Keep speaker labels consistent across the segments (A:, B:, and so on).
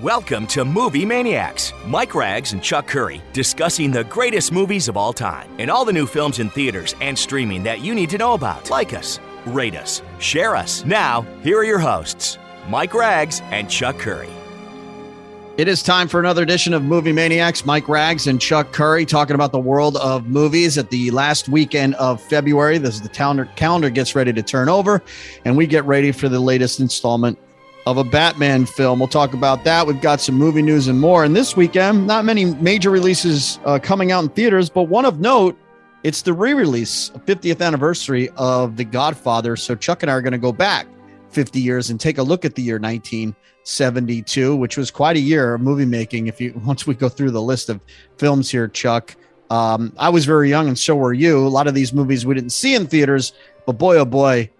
A: Welcome to Movie Maniacs. Mike Rags and Chuck Curry discussing the greatest movies of all time and all the new films in theaters and streaming that you need to know about. Like us, rate us, share us. Now, here are your hosts, Mike Rags and Chuck Curry.
B: It is time for another edition of Movie Maniacs. Mike Rags and Chuck Curry talking about the world of movies at the last weekend of February. This is the calendar calendar gets ready to turn over, and we get ready for the latest installment of a Batman film. We'll talk about that. We've got some movie news and more. And this weekend, not many major releases uh, coming out in theaters, but one of note, it's the re-release, 50th anniversary of The Godfather. So Chuck and I are going to go back 50 years and take a look at the year 1972, which was quite a year of movie making. If you once we go through the list of films here, Chuck, um, I was very young and so were you. A lot of these movies we didn't see in theaters, but boy, oh boy,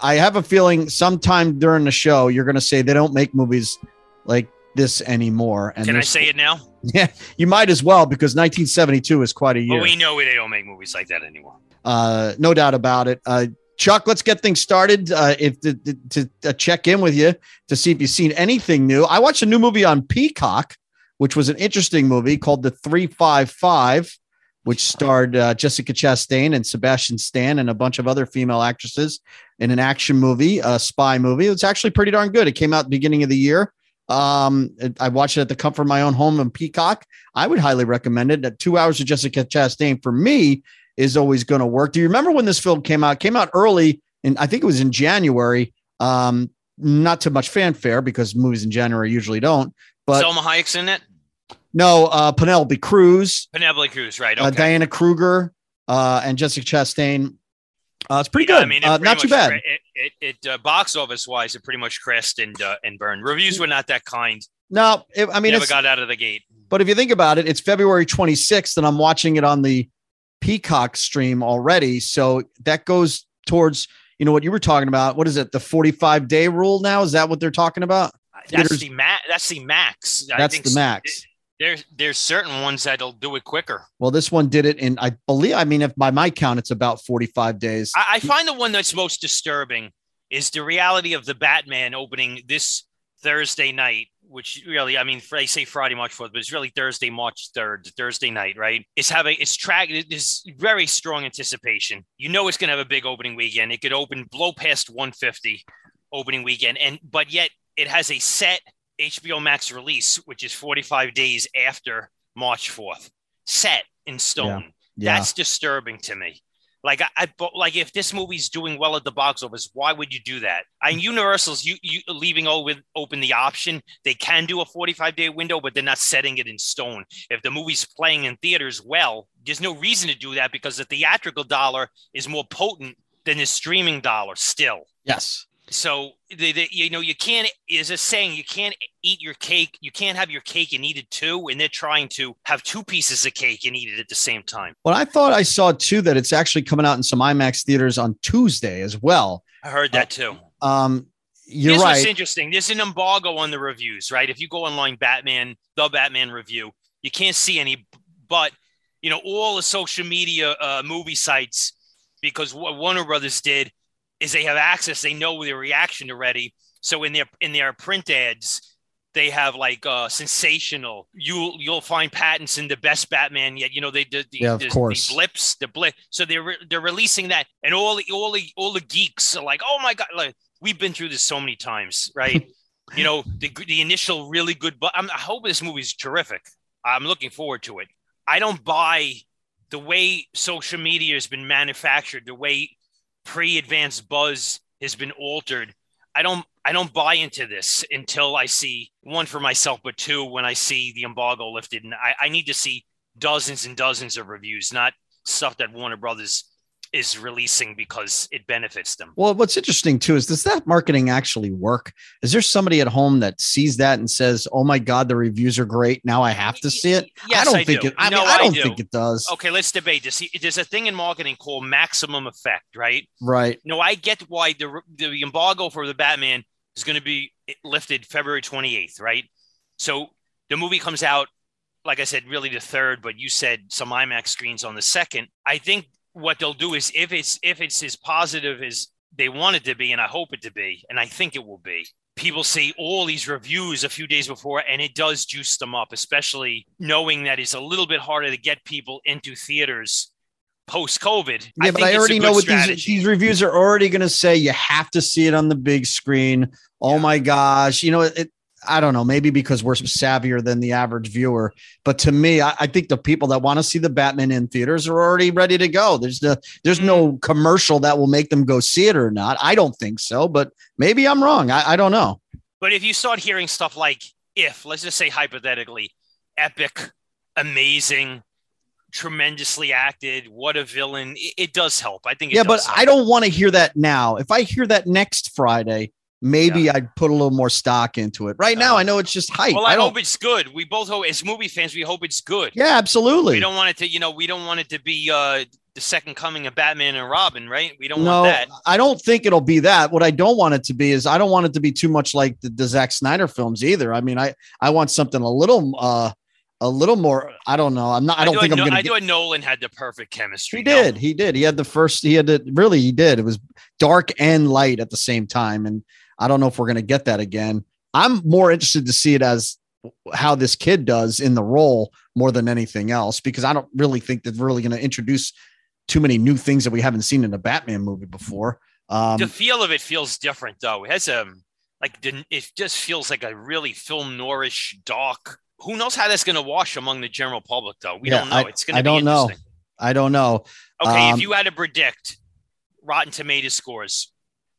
B: I have a feeling sometime during the show you're going to say they don't make movies like this anymore.
C: And Can I say it now?
B: Yeah, you might as well because 1972 is quite a year.
C: Well, we know they don't make movies like that anymore.
B: Uh, no doubt about it. Uh, Chuck, let's get things started. Uh, if to, to, to check in with you to see if you've seen anything new. I watched a new movie on Peacock, which was an interesting movie called The Three Five Five which starred uh, Jessica Chastain and Sebastian Stan and a bunch of other female actresses in an action movie, a spy movie. It's actually pretty darn good. It came out beginning of the year. Um, I watched it at the comfort of my own home in Peacock. I would highly recommend it. That two hours of Jessica Chastain for me is always going to work. Do you remember when this film came out? It came out early, and I think it was in January. Um, not too much fanfare because movies in January usually don't. But
C: Salma Hayek's in it.
B: No, uh, Penelope Cruz.
C: Penelope Cruz, right?
B: Uh, okay. Uh, Diana Kruger uh, and Jessica Chastain. Uh, it's pretty yeah, good. I mean, uh, not too bad.
C: It, it, it uh, box office wise, it pretty much crashed and uh, and burned. Reviews were not that kind.
B: No, it, I mean,
C: never got out of the gate.
B: But if you think about it, it's February 26th, and I'm watching it on the Peacock stream already. So that goes towards you know what you were talking about. What is it? The 45 day rule now? Is that what they're talking about?
C: That's Theaters, the max. That's the max.
B: That's the max.
C: There's there's certain ones that'll do it quicker.
B: Well, this one did it in I believe. I mean, if by my count, it's about 45 days.
C: I, I find the one that's most disturbing is the reality of the Batman opening this Thursday night which really, I mean, they say Friday, March 4th, but it's really Thursday, March 3rd, Thursday night, right? It's having, it's track, there's very strong anticipation. You know, it's going to have a big opening weekend. It could open, blow past 150 opening weekend. And, but yet it has a set HBO Max release, which is 45 days after March 4th, set in stone. Yeah. Yeah. That's disturbing to me. Like I, I, like if this movie's doing well at the box office, why would you do that? And Universal's you, you leaving open open the option. They can do a 45 day window, but they're not setting it in stone. If the movie's playing in theaters well, there's no reason to do that because the theatrical dollar is more potent than the streaming dollar still.
B: Yes
C: so the, the, you know you can't is a saying you can't eat your cake you can't have your cake and eat it too and they're trying to have two pieces of cake and eat it at the same time.
B: Well i thought i saw too that it's actually coming out in some imax theaters on tuesday as well.
C: I heard that too.
B: um you're
C: this
B: right.
C: interesting. There's an embargo on the reviews right? If you go online batman the batman review you can't see any but you know all the social media uh, movie sites because what warner brothers did is they have access. They know the reaction already. So in their in their print ads, they have like uh sensational. You'll you'll find Pattinson the best Batman yet. You know they the, the,
B: yeah, of
C: the,
B: course.
C: the blips the blip. So they're re- they're releasing that, and all the all the all the geeks are like, oh my god, like we've been through this so many times, right? you know the the initial really good, but I'm, I hope this movie is terrific. I'm looking forward to it. I don't buy the way social media has been manufactured, the way pre-advanced buzz has been altered. I don't I don't buy into this until I see one for myself, but two when I see the embargo lifted, and I, I need to see dozens and dozens of reviews, not stuff that Warner Brothers is releasing because it benefits them.
B: Well, what's interesting too is does that marketing actually work? Is there somebody at home that sees that and says, "Oh my God, the reviews are great. Now I have to see it"?
C: Yes,
B: I don't
C: I
B: think
C: do.
B: it. I,
C: no,
B: mean, I don't
C: do.
B: think it does.
C: Okay, let's debate this. There's a thing in marketing called maximum effect, right?
B: Right.
C: No, I get why the the embargo for the Batman is going to be lifted February 28th, right? So the movie comes out like I said, really the third, but you said some IMAX screens on the second. I think what they'll do is if it's if it's as positive as they want it to be, and I hope it to be, and I think it will be, people see all these reviews a few days before, and it does juice them up, especially knowing that it's a little bit harder to get people into theaters post COVID.
B: Yeah, I but I already know what these, these reviews are already going to say. You have to see it on the big screen. Oh yeah. my gosh. You know, it, I don't know, maybe because we're savvier than the average viewer. But to me, I, I think the people that want to see the Batman in theaters are already ready to go. There's the there's no mm. commercial that will make them go see it or not. I don't think so, but maybe I'm wrong. I, I don't know.
C: But if you start hearing stuff like if, let's just say hypothetically, epic, amazing, tremendously acted, what a villain, it, it does help. I think
B: Yeah, but
C: help.
B: I don't want to hear that now. If I hear that next Friday, maybe yeah. I'd put a little more stock into it. Right now, uh, I know it's just hype.
C: Well, I, I hope it's good. We both hope, as movie fans, we hope it's good.
B: Yeah, absolutely.
C: We don't want it to, you know, we don't want it to be uh, the second coming of Batman and Robin, right? We don't no, want that.
B: I don't think it'll be that. What I don't want it to be is I don't want it to be too much like the, the Zack Snyder films either. I mean, I I want something a little uh a little more. I don't know. I'm not. I, I don't think I'm
C: no,
B: gonna.
C: I get, thought Nolan had the perfect chemistry.
B: He did. He did. He had the first. He had it. Really, he did. It was dark and light at the same time, and I don't know if we're going to get that again. I'm more interested to see it as how this kid does in the role more than anything else because I don't really think they're really going to introduce too many new things that we haven't seen in a Batman movie before. Um,
C: the feel of it feels different though. It has a um, like it just feels like a really film noirish dark. Who knows how that's going to wash among the general public though? We yeah, don't know. I, it's going to. I
B: don't know. I don't know.
C: Okay, um, if you had to predict Rotten Tomato scores,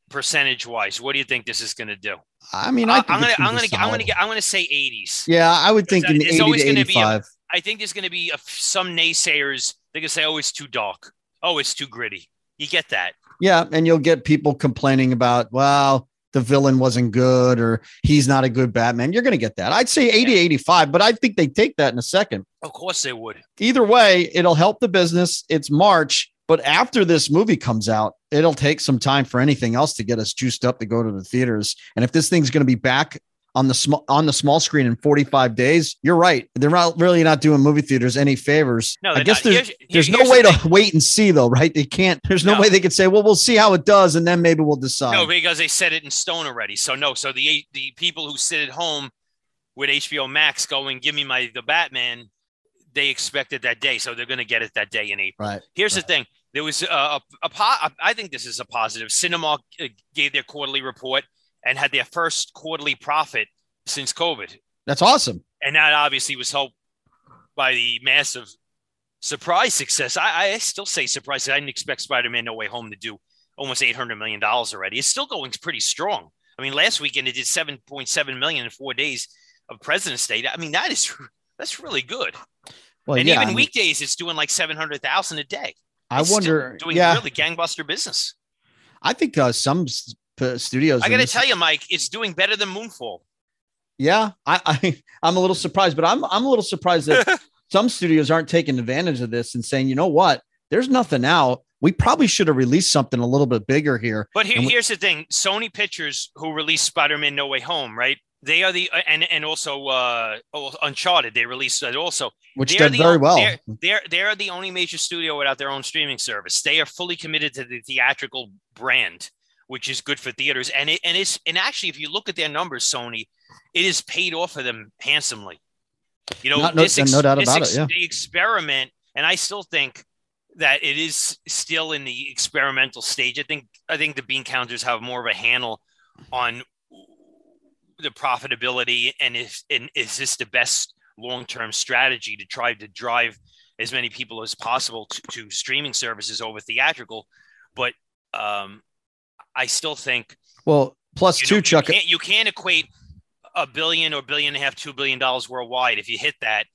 C: percentage wise, what do you think this is going to do?
B: I mean, I am
C: gonna, I'm gonna, I'm gonna, I'm gonna say 80s.
B: Yeah, I would think in 80 to 85. Be a,
C: I think there's going to be a, some naysayers. They're gonna say, "Oh, it's too dark. Oh, it's too gritty." You get that?
B: Yeah, and you'll get people complaining about, well, the villain wasn't good or he's not a good Batman. You're going to get that. I'd say 80, yeah. 85, but I think they take that in a second.
C: Of course they would.
B: Either way, it'll help the business. It's March. But after this movie comes out, it'll take some time for anything else to get us juiced up to go to the theaters. And if this thing's going to be back on the small on the small screen in 45 days, you're right. They're not really not doing movie theaters any favors. No, I guess not. there's, here's, there's no way the to wait and see though, right? They can't. There's no, no, way they could say, well, we'll see how it does, and then maybe we'll decide.
C: No, because they set it in stone already. So no. So the the people who sit at home with HBO Max going, give me my the Batman. They expected that day, so they're going to get it that day in April.
B: Right.
C: Here's
B: right.
C: the thing: there was a, a, a, I think this is a positive. Cinemark uh, gave their quarterly report and had their first quarterly profit since COVID.
B: That's awesome.
C: And that obviously was helped by the massive surprise success. I, I still say surprise. I didn't expect Spider-Man No Way Home to do almost eight hundred million dollars already. It's still going pretty strong. I mean, last weekend it did seven point seven million in four days of President's Day. I mean, that is that's really good. Well, and yeah, even I mean, weekdays, it's doing like seven hundred thousand a day.
B: I wonder.
C: Doing
B: yeah.
C: really gangbuster business.
B: I think uh, some studios.
C: I got to tell you, Mike, it's doing better than Moonfall.
B: Yeah, I, I I'm a little surprised, but I'm I'm a little surprised that some studios aren't taking advantage of this and saying, you know what, there's nothing out. We probably should have released something a little bit bigger here.
C: But here,
B: we-
C: here's the thing: Sony Pictures, who released Spider-Man: No Way Home, right? They are the and and also uh, oh, Uncharted. They released that also,
B: which they're did very well.
C: They're, they're they're the only major studio without their own streaming service. They are fully committed to the theatrical brand, which is good for theaters. And it and it's and actually, if you look at their numbers, Sony, it is paid off for them handsomely. You know,
B: Not, no, ex- no, doubt about ex- it. Yeah.
C: The experiment, and I still think that it is still in the experimental stage. I think I think the bean counters have more of a handle on the profitability and is and is this the best long-term strategy to try to drive as many people as possible to, to streaming services over theatrical? But um, i still think
B: well plus two know, chuck
C: you can't, you can't equate a billion or billion and a half two billion dollars worldwide. If you hit that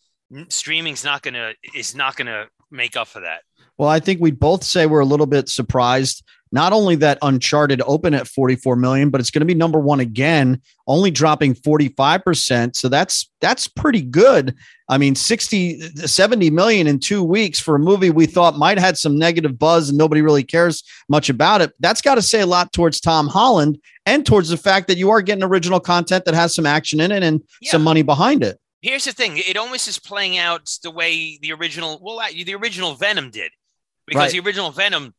C: streaming's not gonna is not gonna make up for that.
B: Well i think we both say we're a little bit surprised not only that Uncharted open at 44 million, but it's going to be number one again, only dropping 45%. So that's that's pretty good. I mean, 60, 70 million in two weeks for a movie we thought might have had some negative buzz and nobody really cares much about it. That's got to say a lot towards Tom Holland and towards the fact that you are getting original content that has some action in it and yeah. some money behind it.
C: Here's the thing: it almost is playing out the way the original, well, the original Venom did, because right. the original Venom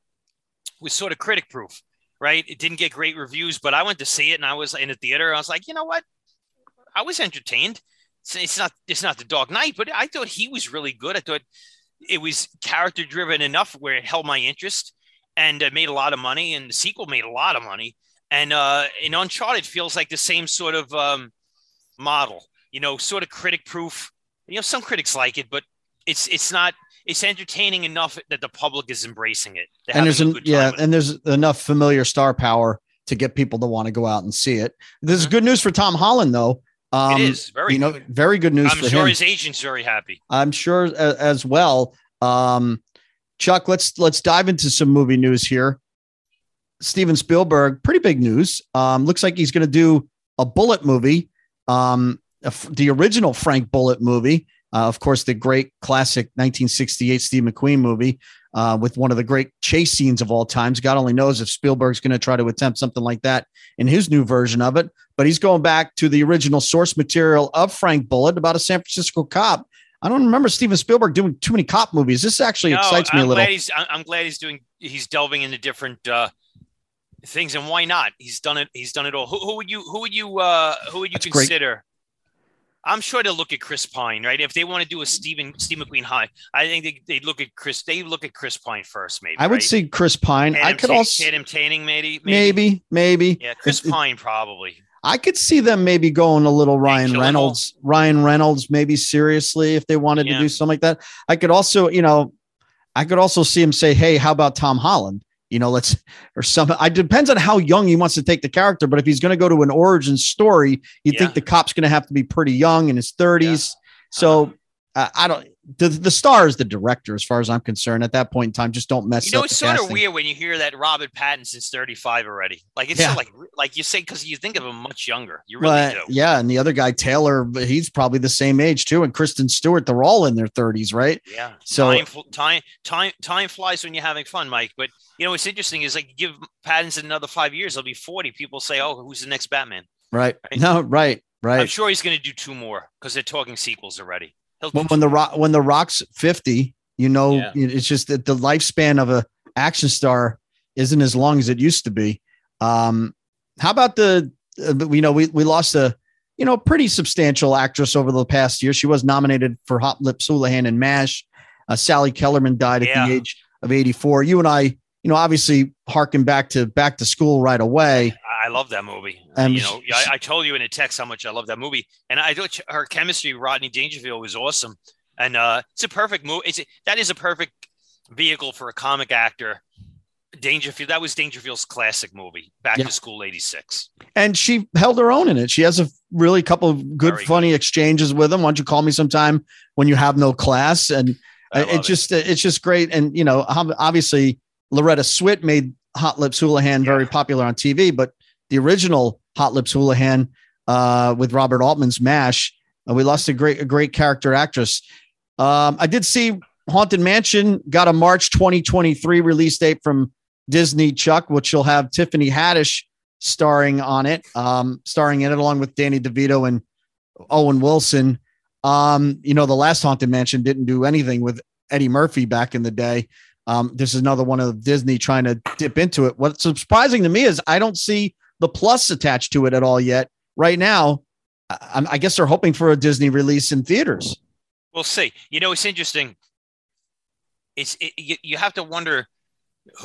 C: was sort of critic proof. right? It didn't get great reviews, but I went to see it and I was in the theater. I was like, you know what? I was entertained. It's, it's not it's not the Dark Knight, but I thought he was really good. I thought it was character driven enough where it held my interest and uh, made a lot of money. And the sequel made a lot of money. And uh, in Uncharted feels like the same sort of um, model, you know, sort of critic proof. You know, some critics like it, but it's it's not it's entertaining enough that the public is embracing it.
B: And there's an, yeah, and there's enough familiar star power to get people to want to go out and see it. This is
C: Mhm.
B: good news for Tom Holland, though. Um,
C: it is very
B: you know,
C: good.
B: very good news
C: I'm
B: for
C: sure
B: him.
C: his agent's very happy.
B: I'm sure a- as well. Um, Chuck, let's let's dive into some movie news here. Steven Spielberg, pretty big news. Um, looks like he's going to do a Bullitt movie, um, a the original Frank Bullitt movie. Uh, of course, the great classic 1968 Steve McQueen movie uh, with one of the great chase scenes of all times. God only knows if Spielberg's going to try to attempt something like that in his new version of it. But he's going back to the original source material of Frank Bullitt about a San Francisco cop. I don't remember Steven Spielberg doing too many cop movies. This actually
C: No,
B: excites me
C: I'm
B: a little.
C: Glad I'm glad he's doing. He's delving into different uh, things, and why not? He's done it. He's done it all. Who, who would you? Who would you? Uh, who would you
B: That's
C: consider? I'm sure they'll look at Chris Pine, right? If they want to do a Stephen Steve McQueen high, I think they they look at Chris. They look at Chris Pine first, maybe.
B: I would
C: right?
B: see Chris Pine. I could
C: Ta-
B: also
C: Tatum Tanning, maybe,
B: maybe, maybe.
C: Yeah, Chris
B: It-
C: Pine probably.
B: I could see them maybe going a little Ryan. Reynolds, Ryan Reynolds, maybe seriously if they wanted
C: Yeah.
B: to do something like that. I could also, you know, I could also see him say, "Hey, how about Tom Holland?" You know, let's or some. It depends on how young he wants to take the character. But if he's going to go to an origin story, you
C: Yeah.
B: think the cop's going to have to be pretty young in his thirties. So uh, I don't. The, the star is the director, as far as I'm concerned. At that point in time, just don't mess
C: You know,
B: up.
C: it's sort of weird when you hear that Robert Pattinson's 35 already. Like it's
B: Yeah.
C: like like you say because you think of him much younger. You really
B: But,
C: do.
B: yeah, and the other guy Taylor, he's probably the same age too, and Kristen Stewart, they're all in their 30s, right?
C: Yeah.
B: So-
C: time, time, time, time flies when you're having fun, Mike. But you know what's interesting is like give Pattinson another five years, he'll be 40. People say, "Oh, who's the next Batman?"
B: Right.
C: Right.
B: No, right, Right.
C: I'm sure he's going to do two more because they're talking sequels already.
B: When, when the rock when the rock's 50, you know,
C: Yeah.
B: it's just that the lifespan of a action star isn't as long as it used to be. Um, how about the uh, you know, we we lost a you know, pretty substantial actress over the past year. She was nominated for Hot Lips Houlihan and MASH. Uh, Sally Kellerman died at
C: Yeah.
B: the age of 84. You and I, you know, obviously harken back to back to school right away.
C: I love that movie.
B: Um,
C: you know, I, I told you in a text how much I love that movie, and I thought her chemistry, Rodney Dangerfield, was awesome. And uh, it's a perfect movie. It's a, that is a perfect vehicle for a comic actor. Dangerfield. That was Dangerfield's classic movie, Back
B: Yeah.
C: to School '86.
B: and she held her own in it. She has a really couple of good,
C: Very
B: funny exchanges with him. Why don't you call me sometime when you have no class? And it just it's just great. And you know, obviously Loretta Swit made Hot Lips Houlihan very popular on TV, but the original Hot Lips Houlihan uh, with Robert Altman's Mash, we lost a great a great character actress. Um, I did see Haunted Mansion got a March 2023 release date from Disney Chuck, which will have Tiffany Haddish starring on it, um, starring in it along with Danny DeVito and Owen Wilson. Um, you know, the last Haunted Mansion didn't do anything with Eddie Murphy back in the day. Um, this is another one of Disney trying to dip into it. What's surprising to me is I don't see the plus attached to it at all yet. Right now, I, I guess they're hoping for a Disney release in theaters.
C: We'll see. You know, it's interesting. It's it, you, you have to wonder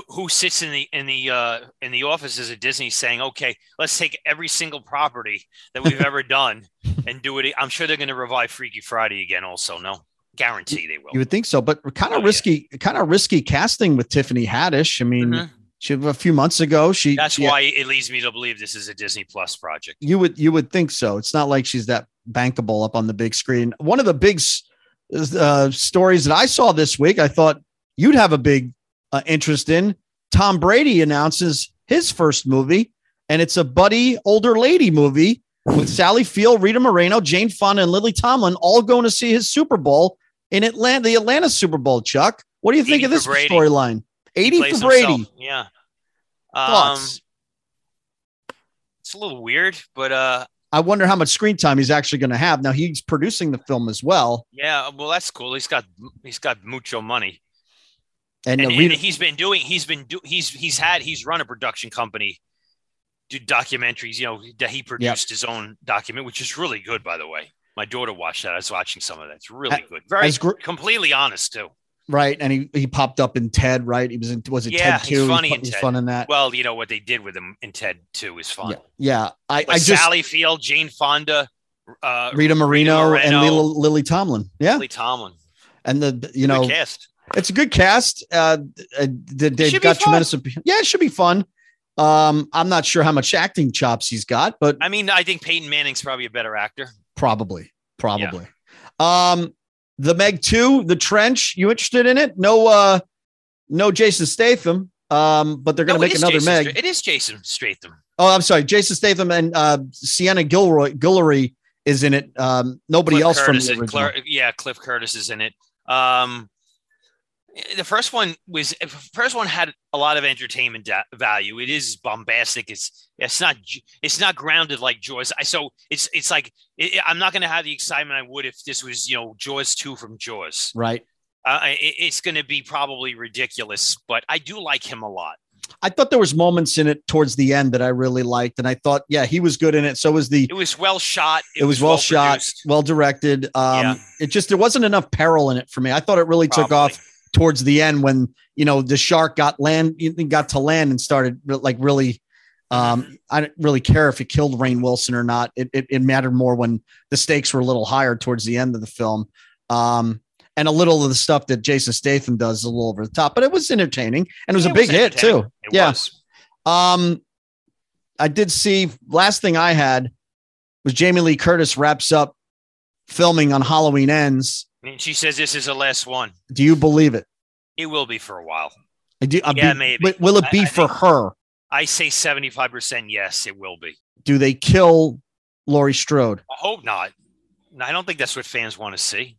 C: who- sits in the in the uh, in the offices at Disney saying, "Okay, let's take every single property that we've ever done and do it." I'm sure they're going to revive Freaky Friday again. Also, no guarantee they will.
B: You would think so, but kind
C: Oh,
B: of
C: yeah.
B: risky, kind of risky casting with Tiffany Haddish. I mean,
C: Mhm.
B: She a few months ago, she
C: That's
B: she-
C: why it leads me to believe this is a Disney Plus project.
B: you would you would think so. It's not like she's that bankable up on the big screen. One of the big uh, stories that I saw this week, I thought you'd have a big uh, interest in. Tom Brady announces his first movie, and it's a buddy older lady movie with Sally Field, Rita Moreno, Jane Fonda, and Lily Tomlin all going to see his Super Bowl in Atlanta, the Atlanta Super Bowl. Chuck, what do you think of this storyline?
C: He
B: Eighty for Brady.
C: himself. Yeah. Um,
B: Thoughts?
C: it's a little weird, but uh,
B: I wonder how much screen time he's actually going to have. Now he's producing the film as well.
C: yeah. Well, that's cool. He's got he's got mucho money.
B: And,
C: And, and he's been doing. He's been do. He's he's had. He's run a production company, do documentaries. You know that he produced his own document, which is really good, by the way. My daughter watched that. I was watching some of that. It's really good. Very
B: gr-
C: completely honest too.
B: Right, and he, he popped up in Ted, right? He was in was it
C: Yeah,
B: Ted
C: he's
B: two?
C: funny
B: he,
C: in Ted.
B: fun in that.
C: Well, you know what they did with him in Ted Two is fun.
B: yeah, yeah. I, I just
C: Sally Field, Jane Fonda, uh,
B: Rita Marino and
C: Moreno.
B: Lily, Lily Tomlin. Yeah,
C: Lily Tomlin.
B: and the you know
C: cast.
B: it's a good cast. Uh, uh they, they've got tremendous. Yeah, it should be fun. Um, I'm not sure how much acting chops he's got, but
C: I mean, I think Peyton Manning's probably a better actor.
B: probably, probably. Um, the Meg two, the Trench. You interested in it? No, uh, no Jason Statham. Um, but they're gonna
C: No,
B: make another
C: Jason
B: Meg.
C: Stra- it is Jason Statham.
B: Oh, I'm sorry. Jason Statham and uh, Sienna Gilroy Guillory is in it. Um, nobody
C: Cliff
B: else
C: Curtis
B: from the original.
C: Yeah, Cliff Curtis is in it. Um, the first one was the first one had a lot of entertainment value. It is bombastic. It's it's not it's not grounded like Jaws. I so it's it's like it, I'm not going to have the excitement I would if this was you know Jaws two from Jaws.
B: Right.
C: Uh, it, it's going to be probably ridiculous, but I do like him a lot.
B: I thought there was moments in it towards the end that I really liked, and I thought, yeah, he was good in it. So was the.
C: It was well shot.
B: It, was, well shot, well directed. Um,
C: Yeah.
B: It just there wasn't enough peril in it for me. I thought it really took off towards the end when you know the shark got land, got to land and started like really. Um, I didn't really care if it killed Rainn Wilson or not. It, it it mattered more when the stakes were a little higher towards the end of the film. Um, and a little of the stuff that Jason Statham does is a little over the top, but it was entertaining and it was
C: Yeah,
B: a big hit too.
C: It
B: yeah.
C: was.
B: Um, I did see last thing I had was Jamie Lee Curtis wraps up filming on Halloween ends.
C: And she says this is the last one.
B: Do you believe it?
C: It will be for a while.
B: I do, I
C: Yeah,
B: be-
C: maybe.
B: but Will it be
C: I
B: for
C: think-
B: her?
C: I say 75% yes, it will be.
B: Do they kill Laurie Strode?
C: I hope not. I don't think that's what fans want to see.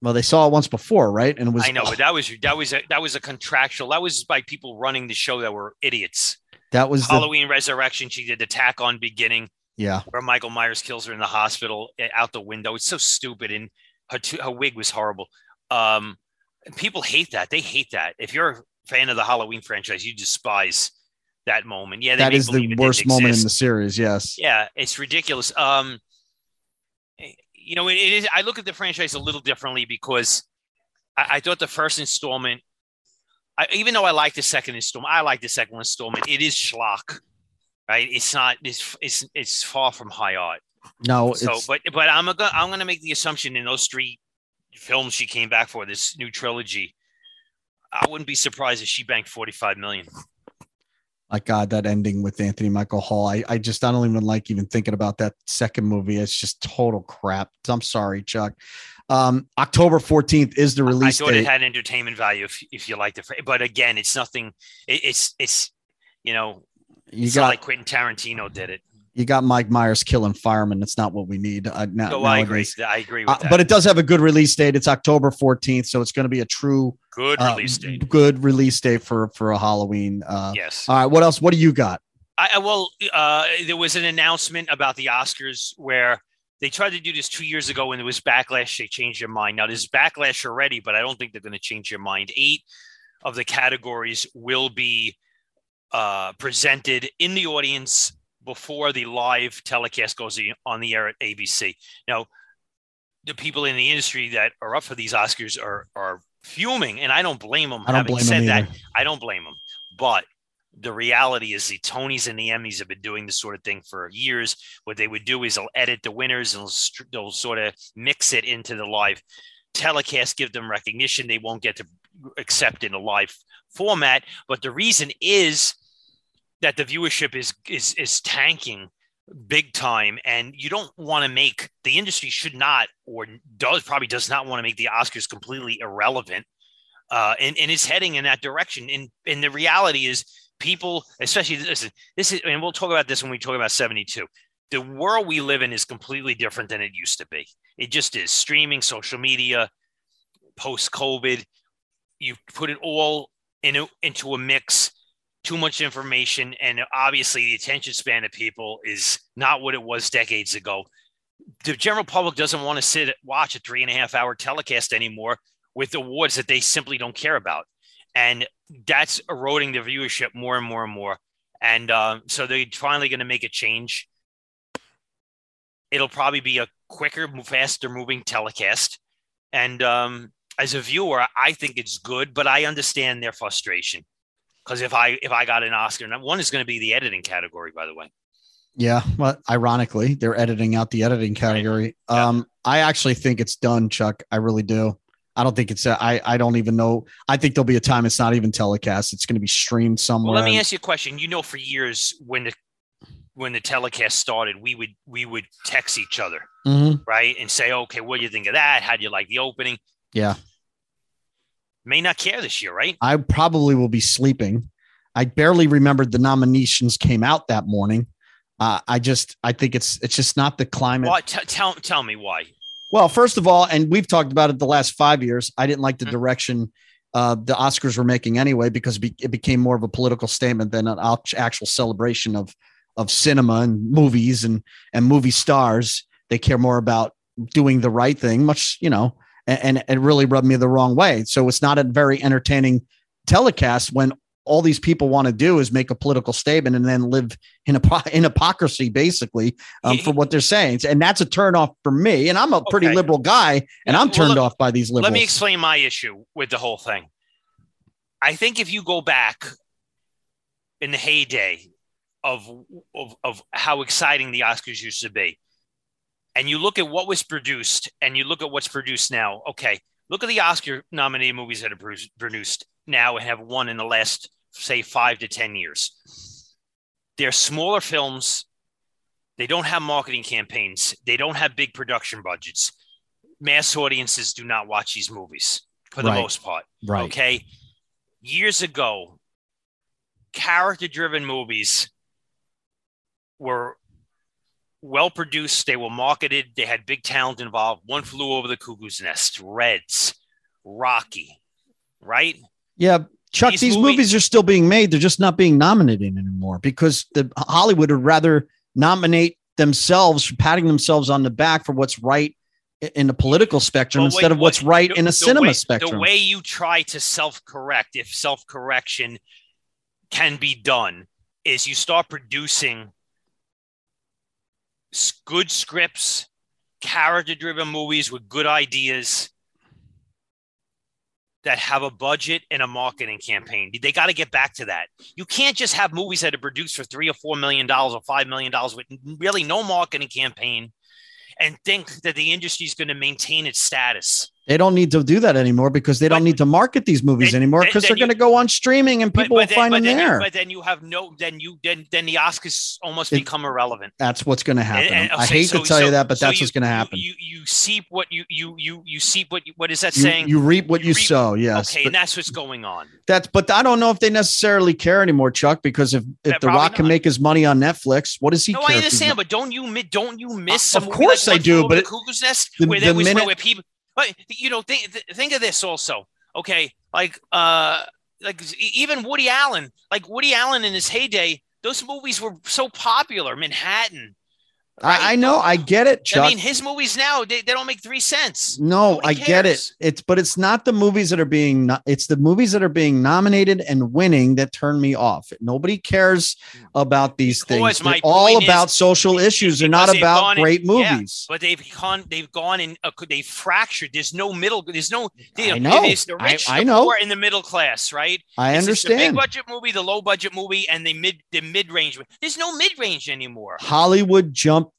B: Well, they saw it once before, right? And it was
C: I know, but that was that was a, that was a contractual. That was by people running the show that were idiots.
B: that was the
C: Halloween Resurrection. She did attack on beginning
B: yeah.
C: where Michael Myers kills her in the hospital eh, out the window. It's so stupid, and her her wig was horrible. Um, people hate that. They hate that. If you're a fan of the Halloween franchise, you despise that moment. Yeah, they
B: That the
C: it didn't
B: worst moment in the series. Yes.
C: Yeah, it's ridiculous. Um, you know, it, it is. I look at the franchise a little differently because I, I thought the first installment, I, even though I like the second installment, I like the second installment. It is schlock, right? It's not. It's it's it's far from high art.
B: No,
C: So, but but I'm gonna I'm gonna make the assumption in those three films she came back for this new trilogy. I wouldn't be surprised if she banked 45 million.
B: my God, that ending with Anthony Michael Hall. I, I just I don't even like even thinking about that second movie. It's just total crap. I'm sorry, Chuck. Um, October 14th is the release.
C: I thought
B: date.
C: it had entertainment value if, if you liked it. But again, it's nothing. It, it's it's you know
B: you
C: it's
B: got
C: not like Quentin Tarantino did it.
B: You got Mike Myers killing firemen. That's not what we need. Uh, now,
C: So I agree. I agree with
B: Uh,
C: that.
B: but it does have a good release date. It's October 14th, so it's going to be a true
C: good
B: uh,
C: release date.
B: good release date for for a Halloween. Uh,
C: Yes.
B: All right, what else? What do you got?
C: I, well, uh, there was an announcement about the Oscars where they tried to do this two years ago, and there was backlash. They changed their mind. Now there's backlash already, but I don't think they're going to change their mind. Eight of the categories will be uh, presented in the audience before the live telecast goes on the air at ABC. Now, the people in the industry that are up for these Oscars are are fuming, and I don't blame them.
B: I don't
C: Having
B: blame
C: said
B: them
C: that. I don't blame them. But the reality is the Tonys and the Emmys have been doing this sort of thing for years. What they would do is they'll edit the winners and they'll, they'll sort of mix it into the live telecast, give them recognition they won't get to accept in a live format. But the reason is that the viewership is is is tanking big time and you don't want to make the industry should not or does probably does not want to make the oscars completely irrelevant uh, and, and it's heading in that direction. And and the reality is, people, especially this, this is, and we'll talk about this when we talk about seventy two. The world we live in is completely different than it used to be. It just is streaming, social media, post COVID. You put it all in a, into a mix. Too much information, and obviously the attention span of people is not what it was decades ago. The general public doesn't want to sit watch a three and a half hour telecast anymore with awards that they simply don't care about. and that's eroding the viewership more and more and more. And uh, so they're finally going to make a change. It'll probably be a quicker, faster moving telecast. And um, as a viewer, I think it's good, but I understand their frustration because if I if I got an Oscar, and one is going to be the editing category, by the way.
B: Yeah, well, ironically, they're editing out the editing category. Yeah. Um, I actually think it's done, Chuck. I really do. I don't think it's. I I don't even know. I think there'll be a time it's not even telecast. It's going to be streamed somewhere.
C: Well, let me ask you a question. You know, for years when the when the telecast started, we would we would text each other,
B: mm-hmm.
C: right, and say, "Okay, what do you think of that? How do you like the opening?"
B: Yeah.
C: May not care this year, right?
B: I probably will be sleeping. I barely remembered the nominations came out that morning. Uh, I just I think it's it's just not the climate.
C: Why, t- tell tell me why.
B: Well, first of all, and we've talked about it the last five years. I didn't like the mm-hmm. direction uh, the Oscars were making anyway because it became more of a political statement than an actual celebration of of cinema and movies and and movie stars. They care more about doing the right thing, much you know, and, and it really rubbed me the wrong way. So it's not a very entertaining telecast when all these people want to do is make a political statement and then live in a in hypocrisy basically um, for what they're saying and that's a turn off for me and i'm a pretty okay. liberal guy and i'm turned well, off by these liberals
C: let me explain my issue with the whole thing i think if you go back in the heyday of of, of how exciting the oscars used to be and you look at what was produced and you look at what's produced now okay look at the oscar nominated movies that are produced now and have won in the last, say, five to 10 years. They're smaller films. They don't have marketing campaigns. They don't have big production budgets. Mass audiences do not watch these movies for the right. most part.
B: Right.
C: Okay. Years ago, character driven movies were well produced. They were marketed. They had big talent involved. One flew over the cuckoo's nest, Reds, Rocky, right?
B: Yeah, Chuck, these, these movies, movies are still being made. They're just not being nominated anymore because the Hollywood would rather nominate themselves, patting themselves on the back for what's right in the political spectrum wait, instead of what's right the, in a cinema
C: way,
B: spectrum.
C: The way you try to self-correct, if self-correction can be done, is you start producing good scripts, character-driven movies with good ideas that have a budget and a marketing campaign. They got to get back to that. You can't just have movies that are produced for three or four million dollars or five million dollars with really no marketing campaign and think that the industry is going to maintain its status.
B: They don't need to do that anymore because they don't need to market these movies then, anymore because they're going to go on streaming and people but, but will then, find them there.
C: You, but then you have no, then you then then the Oscars almost it, become irrelevant.
B: That's what's going to happen. And, and, I hate so, to tell so, you that, but so that's you, what's going to happen.
C: You, you you seep what you you you you seep what you, what is that saying?
B: You reap what you, reap, sow. Yes.
C: Okay, and that's what's going on.
B: That's but I don't know if they necessarily care anymore, Chuck, because if if yeah, The Rock not. can make his money on Netflix, what does he?
C: No, I understand, but don't you don't you miss?
B: Uh, of course I do, but
C: Cuckoo's Nest, where there was where people but you know, think think of this also. Okay, like uh, like even Woody Allen, like Woody Allen in his heyday, those movies were so popular. Manhattan,
B: Right? I, I, know, I get it. Chuck. I mean,
C: his movies now they, they don't make three cents.
B: No, Nobody I cares. get it. It's but it's not the movies that are being it's the movies that are being nominated and winning that turn me off. Nobody cares about these because things. They're all about social issues. They're not about great in, movies.
C: Yeah, but they've gone they've gone and uh, they've fractured. There's no middle. There's no.
B: Know, I know.
C: There's the rich, I, I know. Poor, in the middle class, right?
B: I
C: it's
B: understand.
C: The big budget movie, the low budget movie, and the mid the mid range. There's no mid range anymore.
B: Hollywood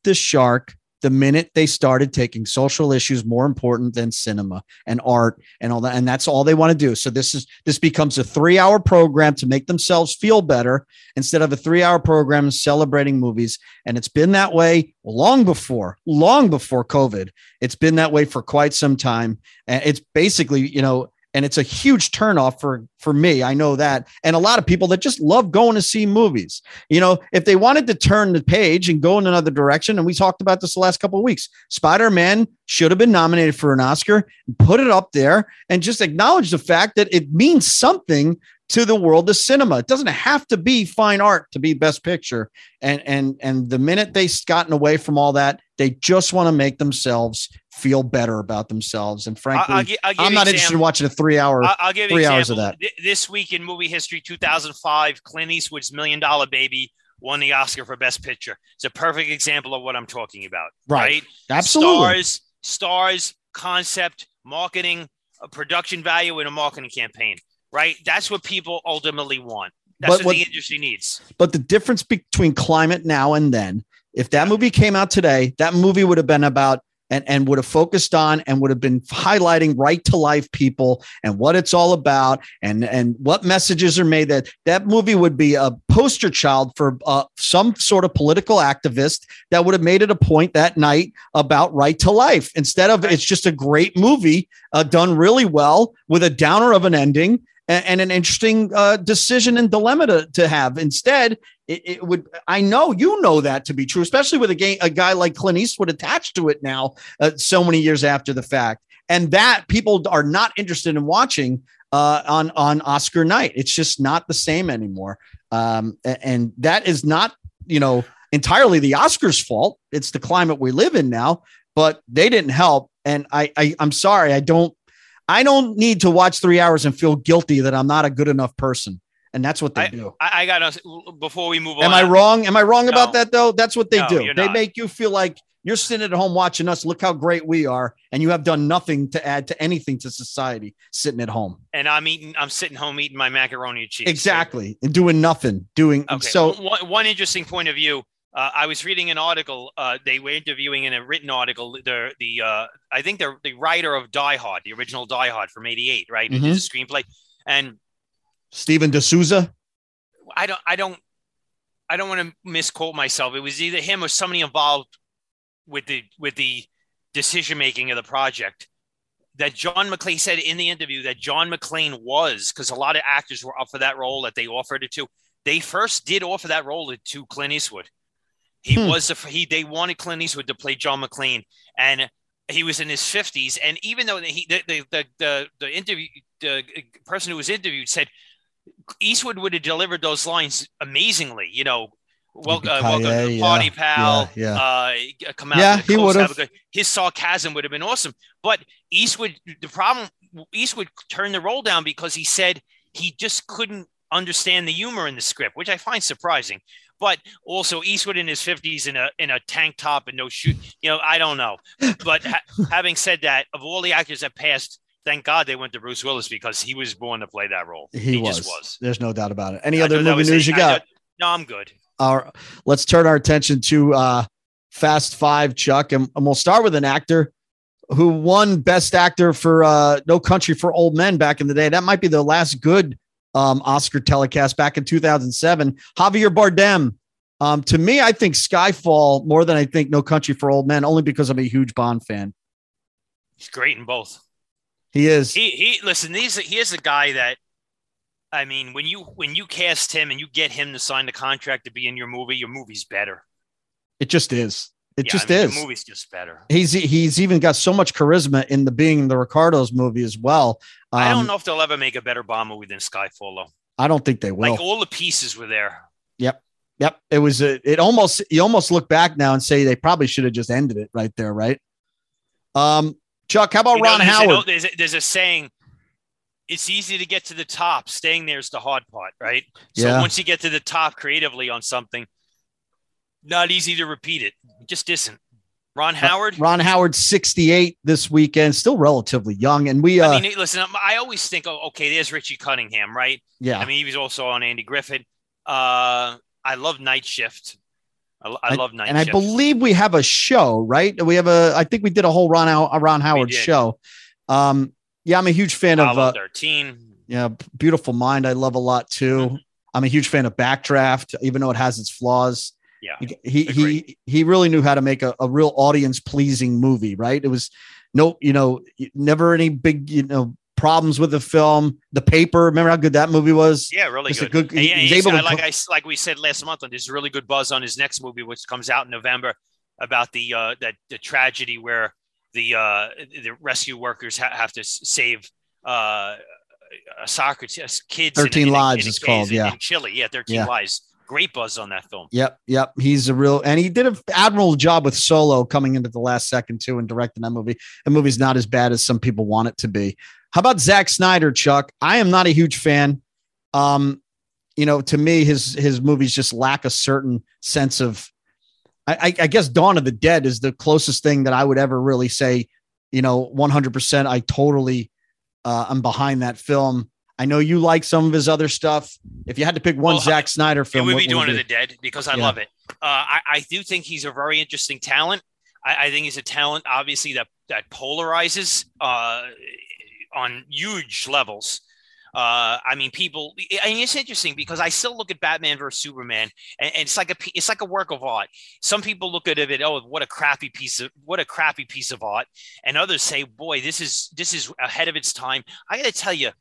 B: the shark the minute they started taking social issues more important than cinema and art and all that and that's all they want to do. So this is this becomes a 3 hour program to make themselves feel better instead of a 3 hour program celebrating movies. And it's been that way long before long before covid. It's been that way for quite some time. And it's basically you know and it's a huge turnoff for for me i know that and a lot of people that just love going to see movies you know if they wanted to turn the page and go in another direction and we talked about this the last couple of weeks spider-man should have been nominated for an oscar put it up there and just acknowledge the fact that it means something to the world of cinema. It doesn't have to be fine art to be best picture. And and and the minute they've gotten away from all that, they just want to make themselves feel better about themselves. And frankly,
C: I'll, I'll, I'll
B: I'm not interested in watching a three hour.
C: I'll, give you
B: three hours of
C: that. This week in movie history, 2005, Clint Eastwood's Million Dollar Baby won the Oscar for Best Picture. It's a perfect example of what I'm talking about.
B: Right.
C: Right.
B: Absolutely.
C: Stars, stars, concept, marketing, production value in a marketing campaign. Right. That's what people ultimately want. That's
B: But
C: what,
B: what-
C: the industry needs.
B: But the difference between climate now and then, if that movie came out today, that movie would have been about and, and would have focused on and would have been highlighting right to life people and what it's all about and and what messages are made that that movie would be a poster child for uh, some sort of political activist that would have made it a point that night about right to life instead of it's just a great movie uh, done really well with a downer of an ending and, an interesting uh, decision and dilemma to, to have. Instead it, it would i know you know that to be true especially with a, game, a guy like clint eastwood attached to it now uh, so many years after the fact. And that people are not interested in watching uh, on on oscar night. It's just not the same anymore. Um, and that is not you know entirely the oscars fault. It's the climate we live in now but they didn't help. And i, I i'm sorry i don't i don't need to watch three hours and feel guilty that i'm not a good enough person and that's what they do
C: I, I got to, before we move on. Am.
B: I wrong? Am I wrong about that though? That's what they
C: No,
B: do. They
C: not.
B: make you feel like you're sitting at home watching us. Look how great we are, and you have done nothing to add to anything to society. Sitting at home,
C: And I'm eating, I'm sitting home eating my macaroni and cheese.
B: exactly, and doing nothing. Doing
C: Okay.
B: so.
C: one, one interesting point of view. Uh, I was reading an article. Uh, they were interviewing in a written article. The the uh, I think the the writer of Die Hard, the original Die Hard from '88, right?
B: Mm-hmm.
C: did the screenplay. And
B: Steven de Souza.
C: I don't I don't I don't want to misquote myself. It was either him or somebody involved with the with the decision making of the project. That John McClane said in the interview that John McClane was because a lot of actors were up for that role that they offered it to. They first did offer that role to Clint Eastwood. He
B: Hmm.
C: was the he they wanted Clint Eastwood to play John McClane and he was in his 50s and even though he the the the, the, the interview the person who was interviewed said Eastwood would have delivered those lines amazingly, you know. Well, uh, welcome to the party,
B: yeah,
C: pal.
B: yeah,
C: Uh, come out.
B: Yeah, he would've.
C: good- His sarcasm would have been awesome. But Eastwood, the problem, Eastwood turned the role down because he said he just couldn't understand the humor in the script, which I find surprising. But also Eastwood in his fifties in a in a tank top and no shoe. You know, I don't know. But ha- having said that, of all the actors that passed, thank God they went to Bruce Willis because he was born to play that role.
B: He, was.
C: just was.
B: There's no doubt about it. Any
C: I
B: other movie news
C: it.
B: you got?
C: no, I'm good.
B: Our, let's turn our attention to uh, Fast Five, Chuck, and, and we'll start with an actor who won Best Actor for uh, No Country for Old Men back in the day. That might be the last good um, Oscar telecast back in 2007. Javier Bardem. Um, to me, I think Skyfall more than I think No Country for Old Men, only because I'm a huge Bond fan.
C: He's great in both.
B: He is.
C: He he listen, he's a, here's a guy that I mean, when you when you cast him and you get him to sign the contract to be in your movie, your movie's better.
B: It just is. It
C: Yeah,
B: just
C: I mean,
B: is.
C: The movie's just better.
B: He's he's even got so much charisma in the being the Ricardos movie as well.
C: I don't
B: Um,
C: know if they'll ever make a better Bond movie than Skyfall, though.
B: I don't think they will.
C: Like all the pieces were there.
B: Yep. Yep. It was a, it almost you almost look back now and say they probably should have just ended it right there, right? Um Chuck, how about
C: You know,
B: Ron
C: there's, an
B: Howard?
C: old- there's, a, there's a saying, it's easy to get to the top. Staying there is the hard part, right? So
B: Yeah.
C: once you get to the top creatively on something, not easy to repeat it. It just isn't. Ron Howard.
B: Ron Howard 68 this weekend, still relatively young and we uh
C: I mean, listen, I always think, oh, okay, there's Richie Cunningham, right?
B: yeah.
C: I mean, he was also on Andy Griffith. Uh, I love Night Shift. I, I love Night
B: and I believe we have a show, right? We have a I think we did a whole Ron How- a Ron Howard show. Um yeah, I'm a huge fan of uh,
C: 13.
B: yeah, Beautiful Mind I love a lot too.
C: Mhm.
B: I'm a huge fan of Backdraft even though it has its flaws.
C: Yeah.
B: He he
C: Agreed.
B: he, he really knew how to make a, a real audience pleasing movie, right? It was no, you know, never any big, you know, problems with the film. The paper, remember how good that movie was?
C: Yeah, really
B: Just
C: good.
B: good- he-
C: yeah,
B: he's
C: he's
B: able
C: got-
B: to
C: like I like we said last month, there's really good buzz on his next movie, which comes out in November, about the uh, that the tragedy where the uh, the rescue workers ha- have to save uh, a soccer t- kids.
B: 13
C: in
B: Lives
C: in a
B: called, yeah.
C: in Chile. Yeah, 13
B: Yeah.
C: Lives. Great buzz on that film.
B: Yep, yep. He's a real, and he did an admirable job with Solo coming into the last second too and directing that movie. The movie's not as bad as some people want it to be. How about Zack Snyder, Chuck? I am not a huge fan. Um, you know, to me, his his movies just lack a certain sense of. I, I guess Dawn of the Dead is the closest thing that I would ever really say. You know, one hundred percent. I totally, uh, I'm behind that film. I know you like some of his other stuff. If you had to pick one well, Zack Snyder film,
C: it would be Dawn of the Dead because I yeah. love it. Uh, I, I, do think he's a very interesting talent. I, I, think he's a talent, obviously that that polarizes uh, on huge levels. Uh, I mean, people. I mean, it's interesting because I still look at Batman versus Superman, and, and, it's like a it's like a work of art. Some people look at it, oh, what a crappy piece of what a crappy piece of art, and others say, boy, this is this is ahead of its time. I got to tell you,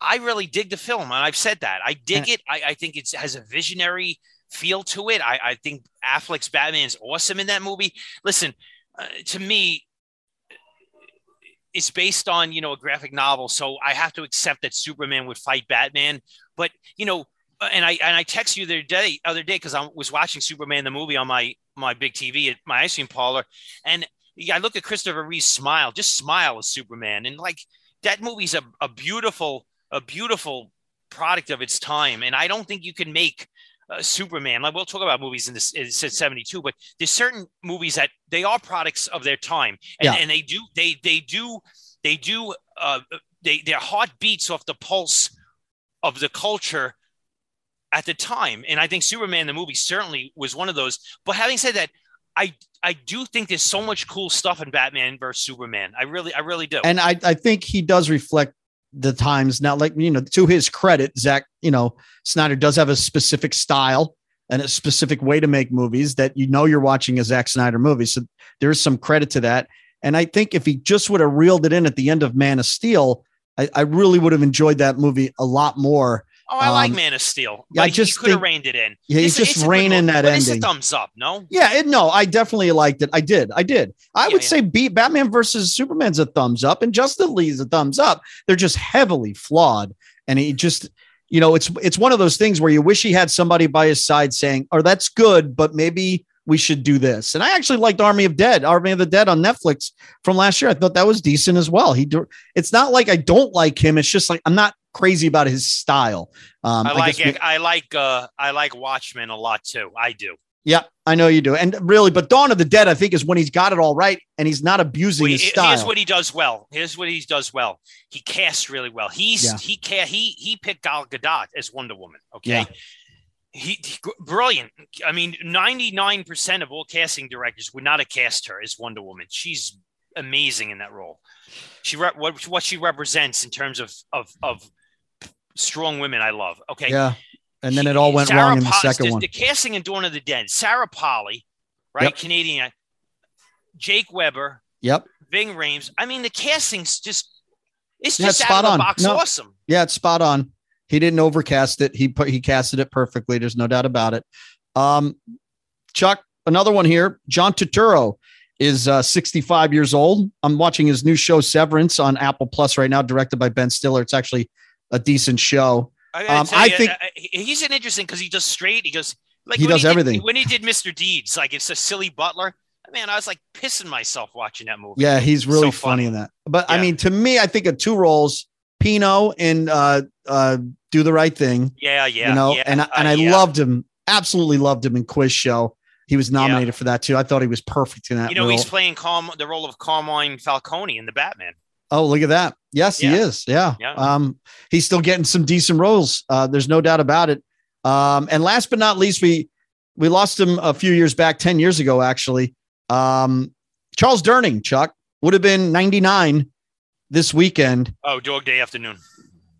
C: I really dig the film, and I've said that. I dig it. I, I think it has a visionary feel to it. I, I think Affleck's Batman is awesome in that movie. Listen, uh, to me, it's based on you know a graphic novel, so I have to accept that Superman would fight Batman. But you know, uh, and I and I text you the other day, other day because I was watching Superman the movie on my my big TV at my ice cream parlor, and I look at Christopher Reeve's smile, just smile as Superman, and like that movie's a, a beautiful a beautiful product of its time. And I don't think you can make uh, Superman. Like we'll talk about movies in this. Seventy two, but there's certain movies that they are products of their time, and, yeah. and they do they they do they do uh, they their heart beats off the pulse of the culture at the time. And I think Superman the movie certainly was one of those. But having said that, I I do think there's so much cool stuff in Batman versus Superman. I really I really do.
B: And I I think he does reflect the times now like you know to his credit zach you know snyder does have a specific style and a specific way to make movies that you know you're watching a Zack Snyder movie. So there's some credit to that. And I think if he just would have reeled it in at the end of Man of Steel, I, I really would have enjoyed that movie a lot more
C: Oh, I um, like Man of Steel. Yeah, I just could have reined it in.
B: Yeah, he's just rein in that ending. It's
C: a thumbs up, no?
B: Yeah, it, no, I definitely liked it. I did. I did. I yeah, would yeah. say beat Batman versus Superman's a thumbs up, and Justice League's a thumbs up. They're just heavily flawed, and he just, you know, it's it's one of those things where you wish he had somebody by his side saying, "Oh, that's good, but maybe." We should do this, and I actually liked Army of Dead, Army of the Dead on Netflix from last year. I thought that was decent as well. He, do, it's not like I don't like him. It's just like I'm not crazy about his style.
C: Um, I like I, we, I like uh, I like Watchmen a lot too. I do.
B: Yeah, I know you do. And really, but Dawn of the Dead, I think, is when he's got it all right and he's not abusing well, his style.
C: Here's what he does well. Here's what he does well. He casts really well. He's yeah. he can he he picked Gal Gadot as Wonder Woman. Okay. Yeah. He, he, brilliant. I mean, 99% of all casting directors would not have cast her as Wonder Woman. She's amazing in that role. She re- what what she represents in terms of of of strong women I love. Okay.
B: Yeah. And then it all went Sarah wrong in the second
C: the,
B: one.
C: The casting in Dawn of the Dead, Sarah Polley, right? Yep. Canadian. Jake Weber.
B: Yep.
C: Ving Rhames. I mean, the casting's just it's yeah, just it's spot on. box no, awesome.
B: Yeah, it's spot on. He didn't overcast it. He put he casted it perfectly. There's no doubt about it. Um, Chuck, another one here. John Turturro is uh, 65 years old. I'm watching his new show Severance on Apple Plus right now, directed by Ben Stiller. It's actually a decent show.
C: I, um, I you, think uh, he's an interesting because he does straight. He goes like
B: he does
C: he
B: everything.
C: Did, when he did Mr. Deeds, like it's a silly butler. Man, I was like pissing myself watching that movie.
B: Yeah, he's really so funny. funny. in that. But yeah. I mean, to me, I think of two roles: Pino and uh, uh, Do the Right Thing.
C: Yeah, yeah,
B: you know,
C: yeah,
B: and and I uh, yeah. loved him, absolutely loved him in Quiz Show. He was nominated for that too. I thought he was perfect in that.
C: You know,
B: role.
C: he's playing Carm- the role of Carmine Falcone in the Batman.
B: Oh, look at that. Yes, yeah. he is. Yeah. yeah. Um, he's still getting some decent roles. Uh, there's no doubt about it. Um, and last but not least, we we lost him a few years back, 10 years ago, actually. Um, Charles Durning, Chuck, would have been 99 this weekend.
C: Oh, dog day afternoon.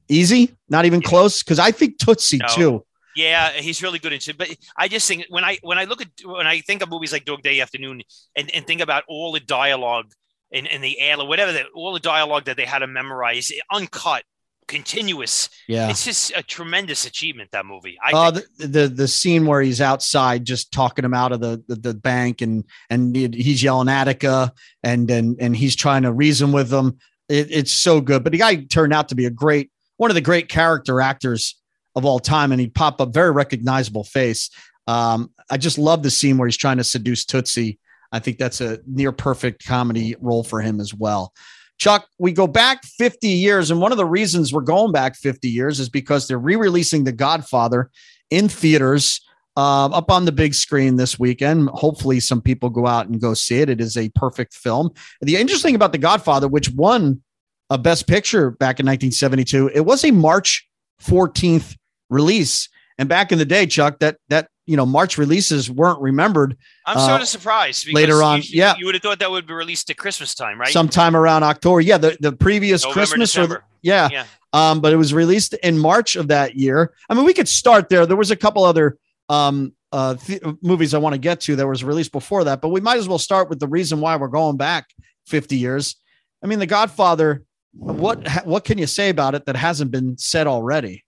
B: Easy, not even yeah. close. Because I think Tootsie no. too.
C: Yeah, he's really good in it. But I just think when I when I look at when I think of movies like Dog Day Afternoon and, and think about all the dialogue in, in the air or whatever that all the dialogue that they had to memorize uncut continuous.
B: Yeah.
C: It's just a tremendous achievement that movie. I
B: uh, the, the, the scene where he's outside just talking him out of the the, the bank and and he's yelling Attica and and and he's trying to reason with them it, it's so good. But the guy turned out to be a great one of the great character actors of all time, and he'd pop up very recognizable face. Um, I just love the scene where he's trying to seduce Tootsie. I think that's a near perfect comedy role for him as well. Chuck, we go back 50 years, and one of the reasons we're going back 50 years is because they're re-releasing The Godfather in theaters uh, up on the big screen this weekend. Hopefully, some people go out and go see it. It is a perfect film. The interesting about The Godfather, which won a Best Picture back in 1972, it was a March 14th release. And back in the day, Chuck, that that you know March releases weren't remembered.
C: I'm uh, sort of surprised
B: later on.
C: You,
B: yeah,
C: you would have thought that would be released at Christmas time, right?
B: Sometime around October. Yeah, the, the previous
C: November,
B: Christmas
C: December.
B: or yeah.
C: yeah.
B: Um, but it was released in March of that year. I mean, we could start there. There was a couple other um uh th- movies I want to get to that was released before that, but we might as well start with the reason why we're going back 50 years. I mean, The Godfather. What what can you say about it that hasn't been said already?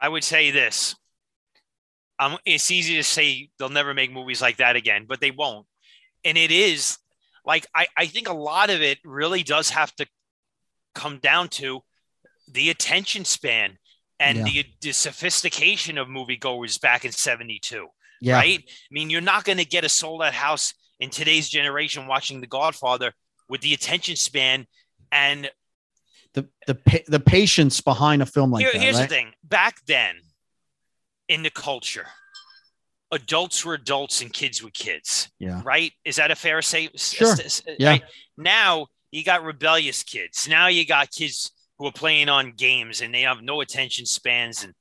C: I would say this. Um, it's easy to say they'll never make movies like that again, but they won't. And it is like I, I think a lot of it really does have to come down to the attention span and
B: Yeah.
C: the, the sophistication of moviegoers back in 72.
B: Yeah,
C: Right? I mean, you're not going to get a sold out house in today's generation watching The Godfather with the attention span and
B: the the the patience behind a film like
C: Here-
B: that.
C: here's
B: right?
C: the thing back then in the culture adults were adults and kids were kids
B: Yeah,
C: right is that a fair say
B: Sure.
C: s-
B: Yeah.
C: now you got rebellious kids now you got kids who are playing on games and they have no attention spans and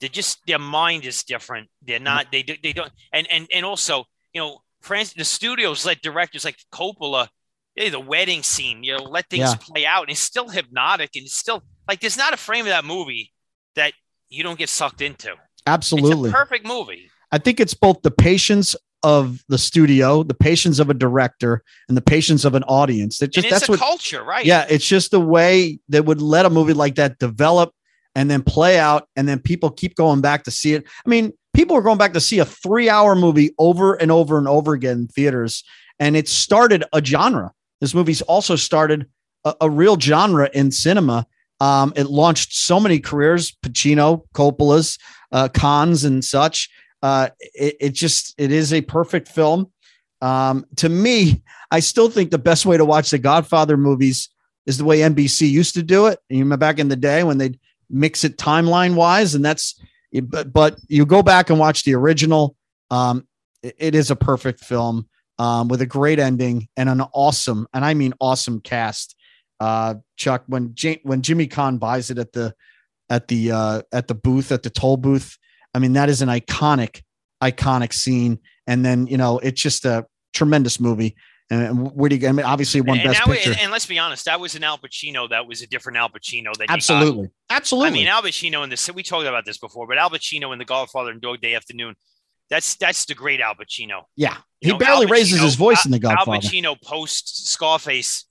C: they're just their mind is different they're not they, they don't and and and also you know France, the studios let directors like Coppola, hey, the wedding scene, you know, let things
B: Yeah.
C: play out. And it's still hypnotic and it's still like there's not a frame of that movie that you don't get sucked into.
B: Absolutely.
C: It's a perfect movie.
B: I think it's both the patience of the studio, the patience of a director, and the patience of an audience. That just
C: it's
B: that's
C: a
B: what
C: culture, right?
B: Yeah, it's just the way that would let a movie like that develop and then play out, and then people keep going back to see it. I mean, people are going back to see a three-hour movie over and over and over again in theaters, and it started a genre. This movie's also started a, a real genre in cinema. Um, it launched so many careers: Pacino, Coppola's, uh, Cons, and such. Uh, it, it just it is a perfect film. Um, to me, I still think the best way to watch the Godfather movies is the way NBC used to do it. You remember back in the day when they'd mix it timeline wise, and that's but but you go back and watch the original. Um, it- it is a perfect film um, with a great ending and an awesome, and I mean awesome cast. Uh, Chuck, when J- when Jimmy Caan buys it at the at the uh, at the booth at the toll booth, I mean that is an iconic iconic scene. And then you know it's just a tremendous movie. And where do you? I mean, obviously, one
C: and,
B: best picture.
C: and, and let's be honest, that was an Al Pacino. That was a different Al Pacino. That.
B: Absolutely, absolutely.
C: I mean, Al Pacino in this. We talked about this before, but Al Pacino in The Godfather and Dog Day Afternoon. That's that's the great Al Pacino.
B: yeah,
C: You
B: he
C: know,
B: barely
C: Al
B: raises his voice in The Godfather. Al.
C: Pacino post Scarface,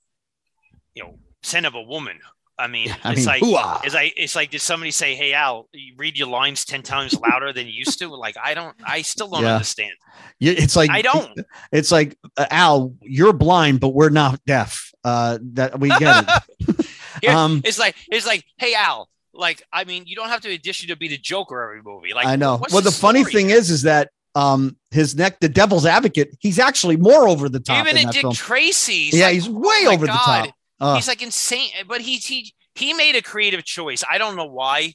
C: you know, Scent of a Woman. I mean,
B: Yeah, I
C: it's
B: mean,
C: like
B: hoo-ah.
C: it's like it's like did somebody say, "Hey Al, you read your lines ten times louder than you used to"? Like I don't, I still don't
B: Yeah.
C: understand.
B: Yeah, it's like
C: I don't.
B: It's like uh, Al, you're blind, but we're not deaf. Uh, that we get it.
C: Here-
B: Um,
C: it's like it's like, hey Al, like I mean, you don't have to audition to be the Joker every movie. Like
B: I know. Well, the funny
C: story
B: thing is, is that um, his neck, the Devil's Advocate, he's actually more over the top
C: even
B: in
C: Dick
B: film.
C: Tracy,
B: yeah,
C: like,
B: he's way
C: oh
B: over the top. Uh,
C: he's like insane, but he he he made a creative choice. I don't know why.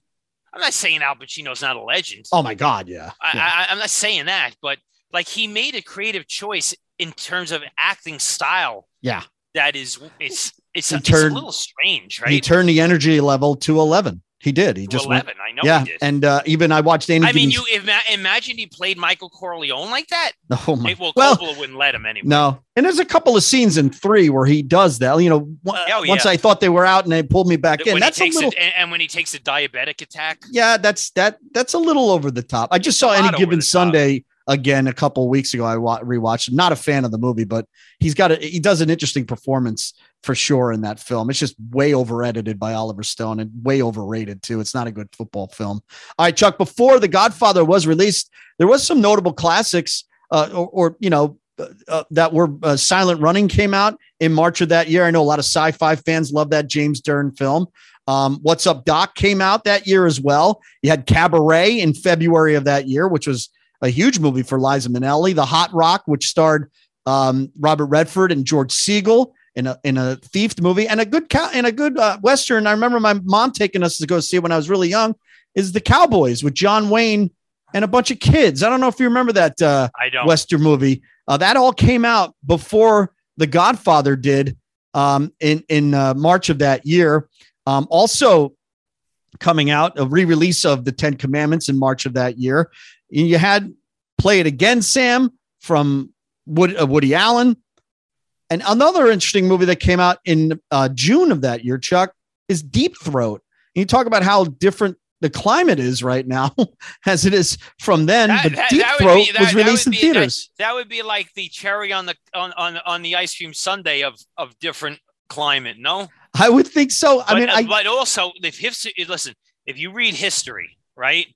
C: I'm not saying Al Pacino's not a legend.
B: oh my God, yeah.
C: I,
B: yeah.
C: I, I'm not saying that, but like he made a creative choice in terms of acting style.
B: Yeah.
C: that is it's it's,
B: He
C: it's
B: turned-
C: a little strange, right?
B: He turned the energy level to eleven. He did. He just went.
C: 11, I know
B: Yeah,
C: he did.
B: and uh, even I watched Andy.
C: I mean,
B: Giddens-
C: you ima- imagine he played Michael Corleone like that.
B: Oh my.
C: Well,
B: Well,
C: Coppola wouldn't let him anyway.
B: No, and there's a couple of scenes in three where he does that. You know,
C: Oh,
B: once. I thought they were out and they pulled me back in. That's a little.
C: it, and, and when he takes a diabetic attack,
B: yeah, that's that. That's a little over the top. I just
C: It's
B: saw any given
C: top.
B: Sunday again a couple weeks ago. I wa- rewatched. Not a fan of the movie, but he's got a he does an interesting performance for sure in that film. It's just way over edited by Oliver Stone and way overrated too. It's not a good football film. All right, Chuck. Before The Godfather was released, there was some notable classics, uh, or, or you know. Uh, uh, that were uh, Silent Running came out in March of that year. I know a lot of sci-fi fans love that James Dern film. Um, What's Up Doc came out that year as well. You had Cabaret in February of that year, which was a huge movie for Liza Minnelli. The Hot Rock, which starred um, Robert Redford and George Segal in a in a thief movie and a good cow and a good uh, western. I remember my mom taking us to go see it when I was really young. Is the Cowboys with John Wayne and a bunch of kids. I don't know if you remember that uh,
C: I don't.
B: western movie. Uh, that all came out before The Godfather did um, in in uh, March of that year. Um, also coming out a re-release of the Ten Commandments in March of that year. You had Play It Again, Sam from Wood, uh, Woody Allen. And another interesting movie that came out in uh, June of that year, Chuck, is Deep Throat. And you talk about how different the climate is right now as it is from then.
C: That-
B: but
C: that-
B: Deep
C: that
B: Throat
C: be-
B: was released in
C: be-
B: theaters.
C: That would be like the cherry on the on on, on the ice cream sundae of of different climate. No,
B: I would think so. I mean,
C: uh,
B: I
C: but also if history. Listen, if you read history, right?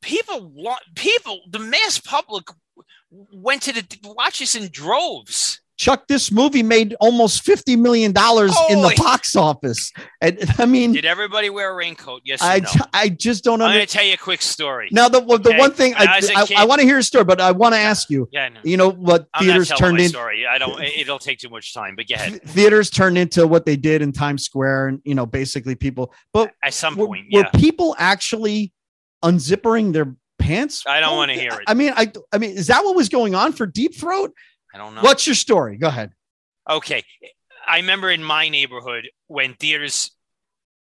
C: People want people. The mass public went to the watch this in droves.
B: Chuck, this movie made almost fifty million dollars in the box office, and I mean,
C: Did everybody wear a raincoat? Yes,
B: I
C: no?
B: I just don't
C: I'm going to tell you a quick story.
B: Now, the the one thing
C: When I
B: I I, want to hear a story, but I want to ask you.
C: Yeah, no.
B: You know what
C: I'm
B: theaters turned
C: my
B: in
C: story. I don't. it- It'll take too much time. But go ahead.
B: theaters turned into what they did in Times Square, and you know, basically people. But
C: At some
B: were,
C: point,
B: were
C: yeah.
B: people actually unzippering their pants?
C: I don't
B: Oh,
C: wanna hear it.
B: I mean, I I mean, is that what was going on for Deep Throat?
C: I don't know.
B: What's your story? Go ahead.
C: Okay, I remember in my neighborhood when theaters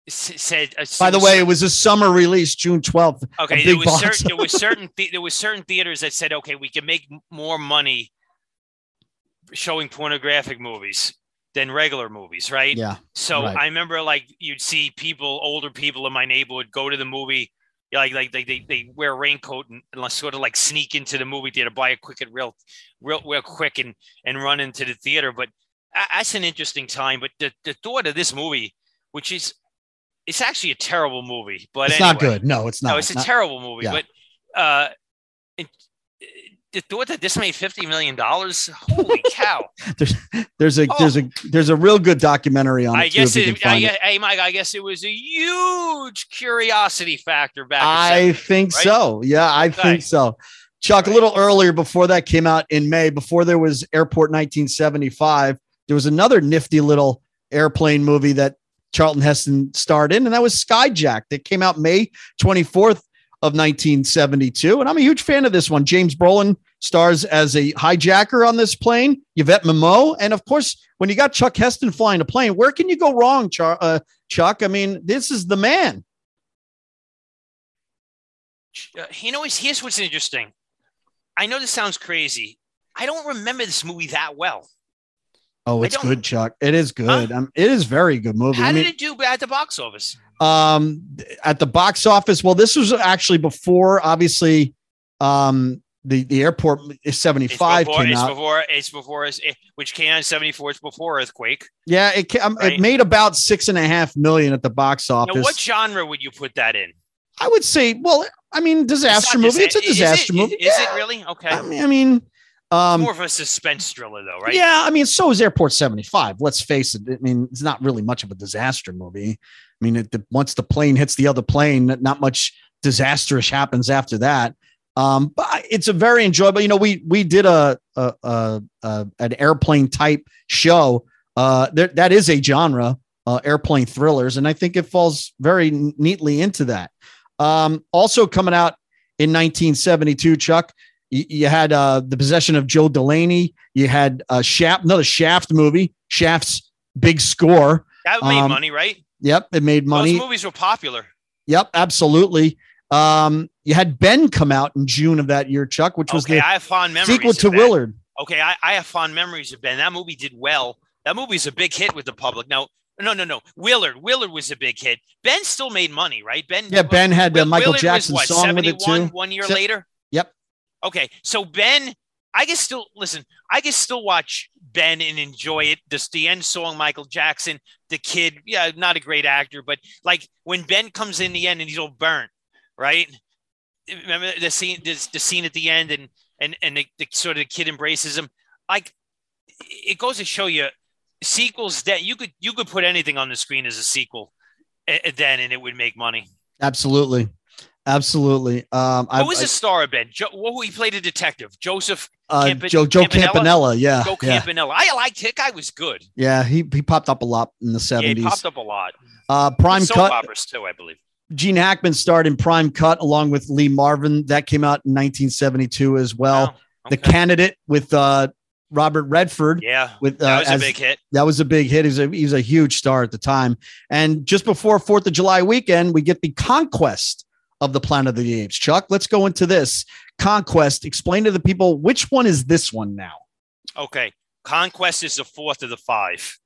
C: s- said. Uh,
B: By the way, it was a summer release, June twelfth.
C: okay, there was certain there was certain the- there was certain theaters that said, okay, we can make more money showing pornographic movies than regular movies, right?
B: Yeah,
C: So
B: right.
C: I remember like you'd see people, older people in my neighborhood, go to the movie. Yeah, Like like they, they, they wear a raincoat and, and sort of like sneak into the movie theater, buy a quick and real real real quick and and run into the theater. But that's an interesting time. But the, the thought of this movie, which is it's actually a terrible movie, but
B: it's
C: anyway,
B: not good. No, it's not.
C: No, it's a
B: Not-
C: terrible movie.
B: yeah.
C: But uh, it, the thought that this made fifty million dollars, holy cow!
B: there's there's a
C: Oh.
B: there's a oh. there's a real good documentary on
C: I guess it, I
B: find it.
C: hey Mike, I guess it was a huge curiosity factor back.
B: I think
C: right?
B: so. Yeah, I
C: Okay.
B: think so. Chuck, a little earlier before that came out in May, before there was Airport 1975, there was another nifty little airplane movie that Charlton Heston starred in, and that was Skyjack that came out May 24th of 1972. And I'm a huge fan of this one. James Brolin stars as a hijacker on this plane, Yvette Mimieux. And of course, when you got Chuck Heston flying a plane, where can you go wrong, Char- uh, Chuck? I mean, this is the man.
C: Uh, you know, here's- what's interesting. I know this sounds crazy. I don't remember this movie that well.
B: Oh, it's good, Chuck. It is good. Um, it is very good movie.
C: How
B: I
C: did it do at the box office?
B: Um, at the box office. Well, this was actually before, obviously, um, the the airport
C: It's
B: 75
C: before,
B: came
C: it's
B: out.
C: before, it's before, it's, it, which came out in 74. It's before Earthquake.
B: yeah, it um,
C: Right.
B: it made about six and a half million at the box office.
C: Now, what genre would you put that in?
B: I would say, well, I mean, disaster
C: not
B: movie. It's a
C: disa- is
B: disaster
C: it-
B: movie.
C: Is,
B: Yeah.
C: it really? Okay.
B: I mean, I mean, um,
C: More of a suspense thriller, though, right?
B: Yeah, I mean, so is Airport 75. Let's face it. I mean, it's not really much of a disaster movie. I mean, it, the, once the plane hits the other plane, not much disastrous happens after that. Um, but it's a very enjoyable. You know, we we did a, a, a, a an airplane type show. Uh, there, that is a genre, uh, airplane thrillers, and I think it falls very neatly into that. Um, also coming out in 1972, Chuck, you, you had uh, the possession of Joel Delaney. You had uh, Shaft, another Shaft movie, Shaft's big score.
C: That made
B: Um,
C: money, right?
B: Yep, it made money.
C: Those movies were popular.
B: Yep, absolutely. Um, you had Ben come out in June of that year, Chuck, which was
C: Okay,
B: the
C: I have fond memories.
B: sequel to. Willard.
C: Okay, I, I have fond memories of Ben. That movie did well. That movie movie's a big hit with the public. Now, no, no, no. Willard, Willard was a big hit. Ben still made money, right? Ben.
B: Yeah, Ben had uh,
C: Will-
B: Michael
C: Willard was what,
B: song with it too.
C: One year
B: Se-
C: later.
B: Yep.
C: Okay, so Ben, I can still listen. I can still watch Ben and enjoy it. This the end song, Michael Jackson, the kid. Yeah, not a great actor, but like when Ben comes in the end and he's all burnt, right? Remember the scene? This, the scene at the end, and and and the, the sort of the kid embraces him. Like it goes to show you, sequels that you could you could put anything on the screen as a sequel. uh, then, and it would make money.
B: Absolutely. Absolutely. Um,
C: Who was the star of Ben? Joe, well, he played a detective, Joseph
B: uh, Joe Joe
C: Campanella?
B: Campanella. Yeah,
C: Joe
B: yeah,
C: Campanella. I liked it. Guy was good.
B: yeah. He he popped up a lot in the
C: Yeah, he
B: seventies.
C: popped up a lot.
B: uh, Prime Cut.
C: operas too, I believe.
B: Gene Hackman starred in Prime Cut along with Lee Marvin. That came out in 1972 as well.
C: Wow,
B: The. Candidate with uh, Robert Redford.
C: yeah,
B: With uh,
C: that was a big hit.
B: that was a big hit. He was a, he was a huge star at the time. And just before Fourth of July weekend, we get the Conquest of the Planet of the Apes. Chuck, let's go into this Conquest. Explain to the people which one is this one now.
C: Okay, Conquest is the fourth of the five,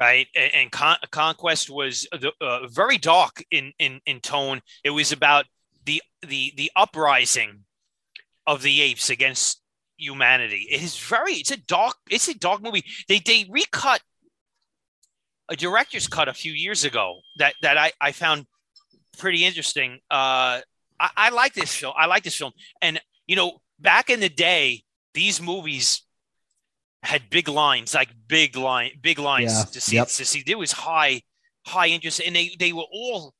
C: right? And, and Con- Conquest was the, uh, very dark in, in in tone. It was about the the the uprising of the apes against humanity. It is very. It's a dark. It's a dark movie. They they recut a director's cut a few years ago that that I I found pretty interesting. Uh, I, I like this film. I like this film, and you know, back in the day, these movies had big lines, like big line, big lines
B: Yeah.
C: to see.
B: Yep.
C: To see, there was high, high interest, and they they were all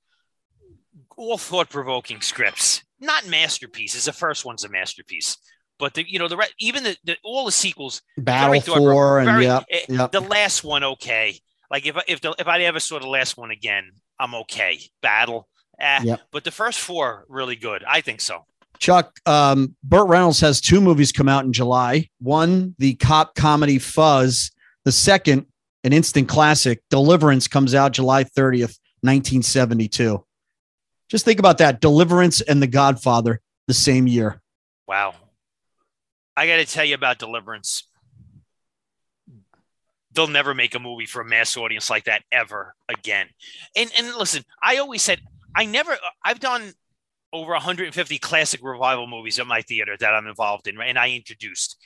C: all thought provoking scripts, not masterpieces. The first one's a masterpiece, but the you know the re- even the, the all the sequels.
B: Battle Four and
C: very-
B: yeah,
C: eh,
B: yep.
C: The last one, okay. Like if if the, if I ever saw the last one again, I'm okay. Battle, eh.
B: Yep.
C: But the first four really good. I think so.
B: Chuck, um, Burt Reynolds has two movies come out in July. One, the cop comedy Fuzz. The second, an instant classic, Deliverance, comes out July 30th, 1972. Just think about that. Deliverance and The Godfather the same year.
C: Wow. I got to tell you about Deliverance. They'll never make a movie for a mass audience like that ever again. And and listen, I always said I never I've done over 150 classic revival movies at my theater that I'm involved in. And I introduced.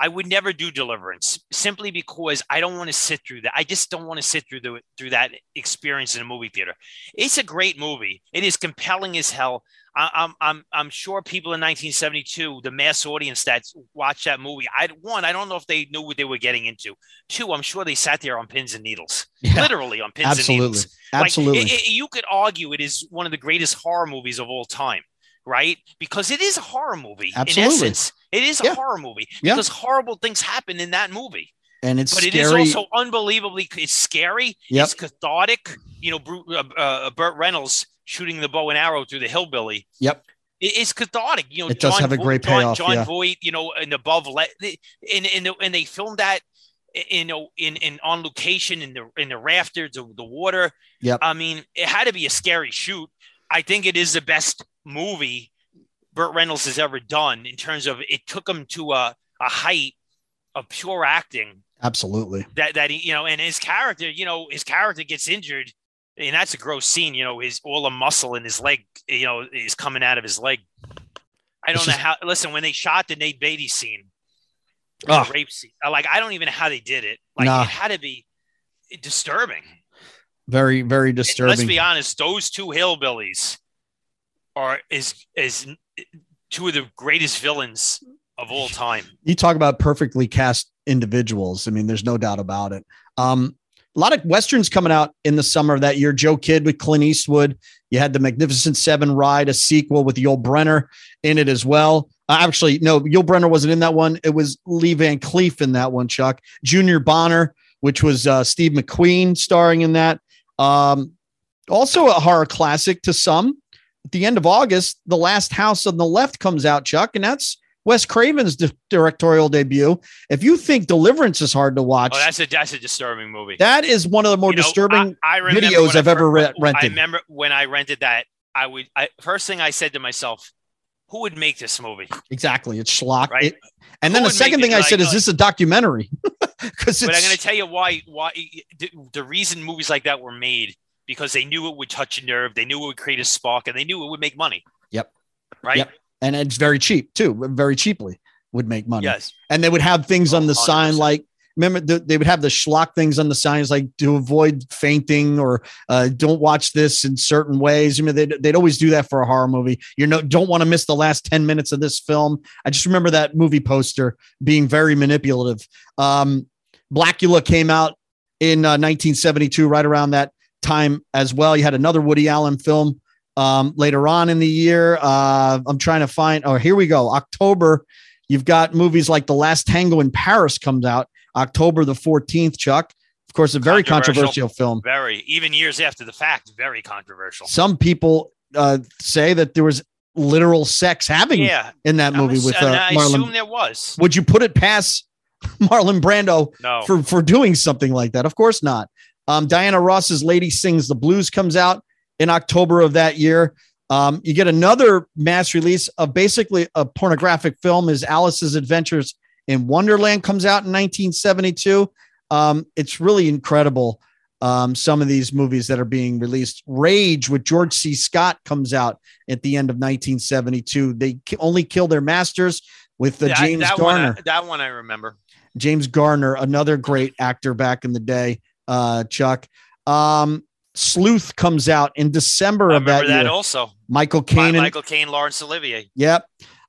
C: I would never do Deliverance simply because I don't want to sit through that. I just don't want to sit through the through that experience in a movie theater. It's a great movie. It is compelling as hell. I, I'm I'm I'm sure people in 1972, the mass audience that watched that movie, I one, I don't know if they knew what they were getting into. Two, I'm sure they sat there on pins and needles,
B: Yeah,
C: literally on pins
B: absolutely.
C: and needles. Like,
B: Absolutely.
C: it- it- you could argue it is one of the greatest horror movies of all time, right? Because it is a horror movie.
B: Absolutely.
C: In essence, it is a horror movie
B: Yeah.
C: because horrible things happen in that movie.
B: and it's
C: But it
B: scary.
C: is also unbelievably. It's scary.
B: Yep.
C: It's cathartic. You know, Bru- uh, uh, Burt Reynolds shooting the bow and arrow through the hillbilly.
B: Yep.
C: It- It's cathartic. You know,
B: It does have a great
C: John,
B: payoff,
C: John
B: yeah.
C: Voight, you know, and above, le- and and and they filmed that, you know, in in on location in the in the rafters of the water.
B: Yep.
C: I mean, it had to be a scary shoot. I think it is the best movie Burt Reynolds has ever done in terms of it took him to a a height of pure acting.
B: Absolutely.
C: that that he you know and his character you know his character gets injured and that's a gross scene you know his all the muscle in his leg you know is coming out of his leg. I don't know
B: just-
C: how listen when they shot the Ned Beatty scene the rape scene. Like i don't even know how they did it. Like
B: Nah.
C: it had to be disturbing.
B: Very, very
C: And let's be honest those two hillbillies are is is two of the greatest villains of all time
B: you talk about perfectly cast individuals. I mean, there's no doubt about it. Um, a lot of westerns coming out in the summer of that year. Joe Kidd with Clint Eastwood. You had the Magnificent Seven ride, a sequel with Yul Brynner in it as well. Uh, actually, no, Yul Brynner wasn't in that one. It was Lee Van Cleef in that one. Chuck Junior Bonner, which was uh, Steve McQueen starring in that. Um, also a horror classic to some. At the end of August, The Last House on the Left comes out, Chuck, and that's Wes Craven's di- directorial debut. If you think Deliverance is hard to watch,
C: oh that's a that's a disturbing movie
B: that is one of the more
C: You know,
B: disturbing.
C: I, I
B: videos I've ever re- rented.
C: I remember when I rented that. I would. I, first thing I said to myself, "Who would make this movie?"
B: exactly, it's schlock.
C: Right.
B: It- and
C: Who
B: then the second thing
C: it
B: I
C: like-
B: said is,
C: like-
B: this a documentary? Because
C: But I'm going to tell you why. Why the, the reason movies like that were made because they knew it would touch a nerve, they knew it would create a spark, and they knew it would make money.
B: Yep.
C: Right.
B: Yep. and it's very cheap too. Very cheaply would make money.
C: Yes.
B: and they would have things on the
C: Oh,
B: sign
C: 100%.
B: like remember the, they would have the schlock things on the signs like to avoid fainting or uh, don't watch this in certain ways. I mean, they'd, they'd always do that for a horror movie. You know, don't want to miss the last 10 minutes of this film. I just remember that movie poster being very manipulative. Um, Blackula came out in uh, 1972, right around that time as well. You had another Woody Allen film um, later on in the year. Uh, I'm trying to find. Oh, here we go. October. You've got movies like The Last Tango in Paris comes out October the 14th. Chuck, of course, a very controversial, controversial film.
C: Very, even years after the fact, very controversial.
B: Some people uh, say that there was literal sex having yeah, in that movie was, with uh,
C: I
B: Marlon.
C: assume there was.
B: Would you put it past Marlon Brando
C: no.
B: for for doing something like that? Of course not. Um, Diana Ross's Lady Sings the Blues comes out in October of that year. Um, you get another mass release of basically a pornographic film is Alice's Adventures in Wonderland comes out in 1972. Um, it's really incredible. Um, some of these movies that are being released. Rage with George C. Scott comes out at the end of 1972. They only kill their masters with the James that Garner.
C: One I, that one I remember.
B: James Garner, another great actor back in the day. Uh, Chuck. Um, Sleuth comes out in December of that,
C: that
B: year.
C: Also,
B: Michael Caine.
C: Michael Caine, Laurence Olivier.
B: Yep.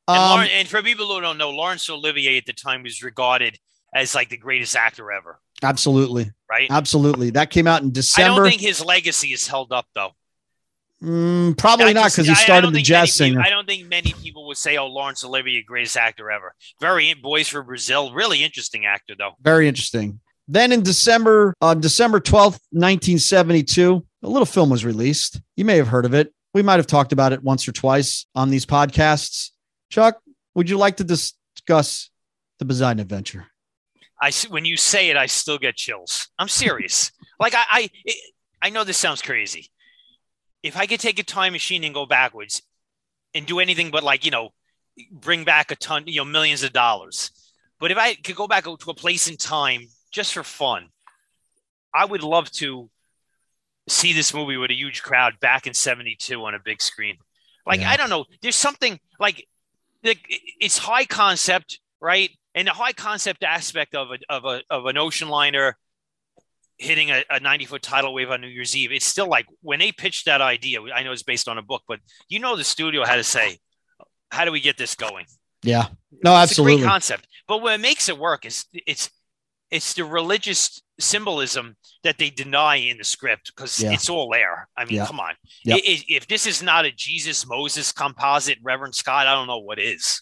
C: And, um, Lawrence, and, for people who don't know, Laurence Olivier at the time was regarded as like the greatest actor ever.
B: Absolutely.
C: Right.
B: Absolutely. That came out in December. I
C: don't think his legacy is held up though.
B: Mm, probably not because he started the jazz singer.
C: People, I don't think many people would say, "Oh, Laurence Olivier, greatest actor ever." Very boys for Brazil, really interesting actor though.
B: Very interesting. Then in December, on uh, December 12th, 1972, a little film was released. You may have heard of it. We might have talked about it once or twice on these podcasts. Chuck, would you like to discuss the Poseidon Adventure?
C: I when you say it, I still get chills. I'm serious. like I, I, it, I know this sounds crazy. If I could take a time machine and go backwards and do anything but like you know, bring back a ton, you know, millions of dollars. But if I could go back to a place in time just for fun. I would love to see this movie with a huge crowd back in 72 on a big screen. Like, yeah. I don't know. There's something like, like it's high concept, right? And the high concept aspect of a, of a, of an ocean liner hitting a, a 90 foot tidal wave on New Year's Eve. It's still like when they pitched that idea, I know it's based on a book, but you know, the studio had to say, how do we get this going?
B: Yeah, no, absolutely.
C: It's a great concept. But what makes it work is it's it's the religious symbolism that they deny in the script because yeah. it's all there. I mean, yeah. come on. Yep. if this is not a Jesus Moses composite, Reverend Scott, I don't know what is.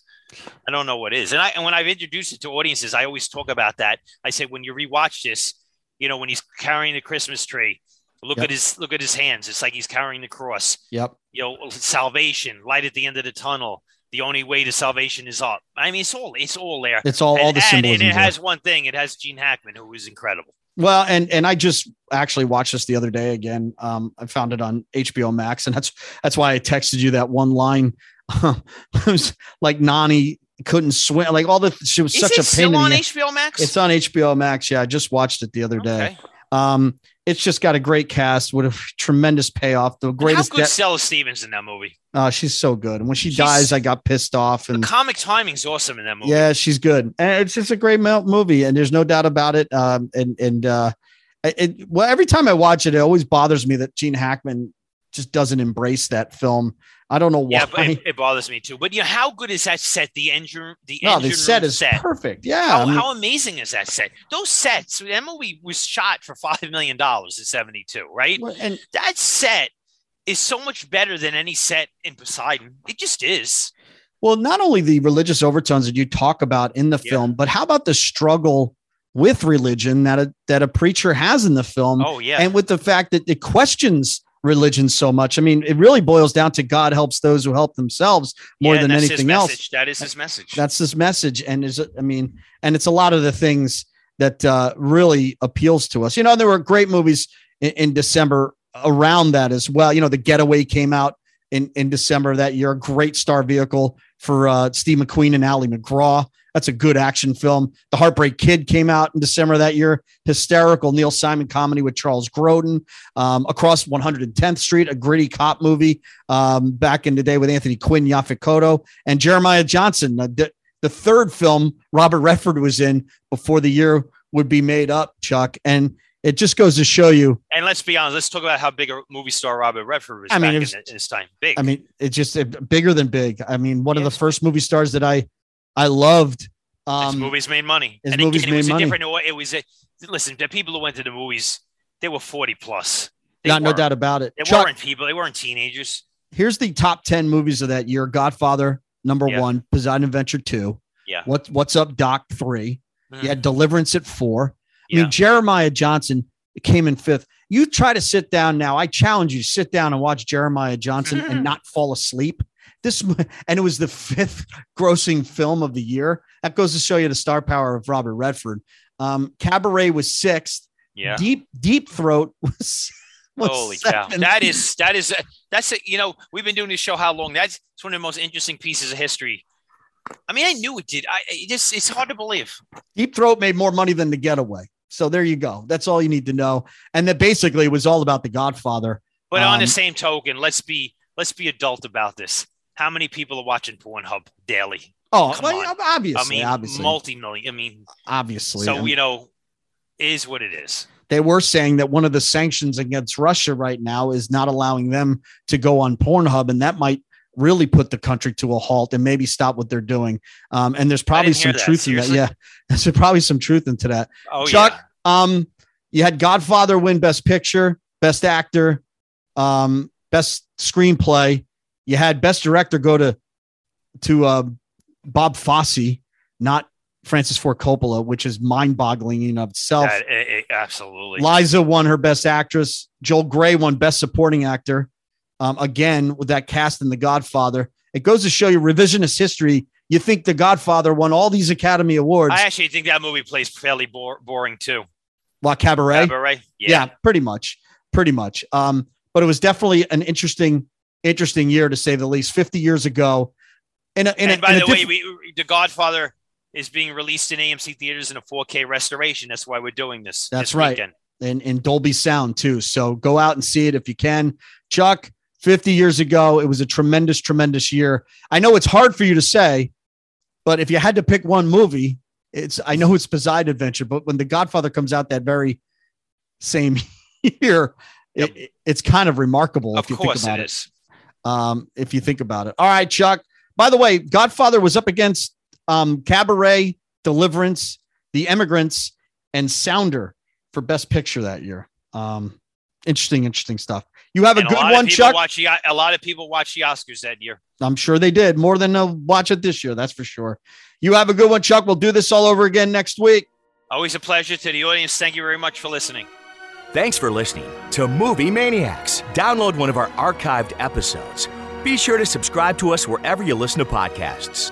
C: I don't know what is. And I and when I've introduced it to audiences, I always talk about that. I say when you rewatch this, you know, when he's carrying the Christmas tree, look yep. at his look at his hands. It's like he's carrying the cross.
B: Yep.
C: You know, salvation, light at the end of the tunnel the only way to salvation is up. I mean, it's all it's all there.
B: It's all
C: and,
B: all the symbolism.
C: And it has one thing. It has Gene Hackman, who is incredible.
B: Well, and and I just actually watched this the other day again. Um, I found it on HBO Max, and that's that's why I texted you that one line. it was like Nani couldn't swim, like all the she was
C: is
B: such a pain.
C: Still on HBO Max?
B: It's on HBO Max. Yeah, I just watched it the other okay. day. Um, it's just got a great cast with a tremendous payoff. The greatest.
C: How good de- Stella Stevens in that movie?
B: Oh, she's so good. And when she she's, dies, I got pissed off. And
C: the comic timing's awesome in that movie.
B: Yeah, she's good, and it's just a great movie, and there's no doubt about it. Um, and and uh, it well, every time I watch it, it always bothers me that Gene Hackman just doesn't embrace that film. I don't know why.
C: Yeah, it, it, bothers me too. But you know, how good is that set? The engine, the no, engine
B: the set is
C: set.
B: perfect. Yeah,
C: how, I mean, how, amazing is that set? Those sets. Movie was shot for five million dollars in '72, right?
B: And
C: that set is so much better than any set in Poseidon. It just is.
B: Well, not only the religious overtones that you talk about in the yeah. film, but how about the struggle with religion that a, that a preacher has in the film?
C: Oh yeah,
B: and with the fact that it questions religion so much. I mean, it really boils down to God helps those who help themselves more yeah, than anything else.
C: That is his message.
B: That's his message, and is I mean, and it's a lot of the things that uh, really appeals to us. You know, there were great movies in, in December around that as well. You know, The Getaway came out in in December of that year. A great star vehicle for uh, Steve McQueen and Ali MacGraw. That's a good action film. The Heartbreak Kid came out in December that year. Hysterical Neil Simon comedy with Charles Grodin. Um, Across 110th Street, a gritty cop movie um, back in the day with Anthony Quinn, Yaphet Kotto, and Jeremiah Johnson. the, the third film Robert Redford was in before the year would be made up, Chuck. And it just goes to show you.
C: And let's be honest. Let's talk about how big a movie star Robert Redford was. I mean, was, in, his time, big.
B: I mean, it's just bigger than big. I mean, one of the first movie stars that I I loved.
C: Um, his movies made money.
B: His and movies it, made
C: it was
B: money.
C: A different, it was a, listen. The people who went to the movies, they were forty plus. They
B: Not no doubt about it.
C: They
B: Chuck,
C: weren't people. They weren't teenagers.
B: here's the top 10 movies of that year Godfather, number
C: Yeah.
B: one, Poseidon Adventure two.
C: Yeah.
B: What, What's Up, Doc, three.
C: Mhm.
B: You had Deliverance at four. I mean, Jeremiah Johnson came in fifth. You try to sit down now. I challenge you sit down and watch Jeremiah Johnson and not fall asleep. This and it was the fifth grossing film of the year. That goes to show you the star power of Robert Redford. Um, Cabaret was sixth.
C: yeah.
B: Deep Deep Throat was. was
C: Holy cow! That is that is that's a, you know we've been doing this show how long? That's it's one of the most interesting pieces of history. I mean, I knew it did. I it just it's hard to believe.
B: Deep Throat made more money than The Getaway. So there you go. That's all you need to know. And that basically was all about The Godfather.
C: But on
B: Um,
C: the same token, let's be let's be adult about this. How many people are watching Pornhub daily?
B: Oh,
C: Come
B: well,
C: on.
B: obviously,
C: I mean,
B: obviously,
C: multi-million. I mean,
B: obviously.
C: so you know, is what it is.
B: they were saying that one of the sanctions against Russia right now is not allowing them to go on Pornhub, and that might really put the country to a halt and maybe stop what they're doing. Um, and there's probably some truth in that. Yeah, there's probably some truth into that.
C: Oh
B: Chuck,
C: yeah.
B: Um, you had Godfather win Best Picture, Best Actor, um, Best Screenplay. You had Best Director go to to uh, Bob Fosse, not Francis Ford Coppola, which is mind-boggling in of itself.
C: That- eh, eh, absolutely.
B: Liza won her Best Actress. Joel Grey won Best Supporting Actor. Um, again, with that cast in The Godfather, it goes to show you revisionist history. You think The Godfather won all these Academy Awards,
C: I actually think that movie plays fairly bore, boring too.
B: while Cabaret.
C: Cabaret.
B: yeah. pretty much, pretty much. Um, but it was definitely an interesting, interesting year to say the least. Fifty years ago, in a, in
C: and
B: a,
C: by the way,
B: diff-
C: we, The Godfather is being released in AMC theaters in a 4K restoration. That's why we're doing this.
B: That's
C: this
B: right.
C: weekend.
B: in, in Dolby Sound too. So go out and see it if you can. Chuck, 50 years ago, it was a tremendous, tremendous year. I know it's hard for you to say, but if you had to pick one movie, it's I know it's Poseidon Adventure, but when The Godfather comes out that very same year,
C: Yep.
B: it, it's kind of remarkable
C: Of
B: if you
C: course
B: think about
C: it
B: it. Um, if you think about it. All right, Chuck. By the way, Godfather was up against um, Cabaret, Deliverance, The Emigrants, and Sounder for Best Picture that year. Um, interesting, interesting stuff. You have a
C: And
B: good
C: lot of
B: one, Chuck.
C: Watch the, a lot of people watch the Oscars that year.
B: I'm sure they did more than they'll watch it this year. That's for sure. You have a good one, Chuck. We'll do this all over again next week.
C: Always a pleasure to the audience. Thank you very much for listening.
A: Thanks for listening to Movie Maniacs. Download one of our archived episodes. Be sure to subscribe to us wherever you listen to podcasts.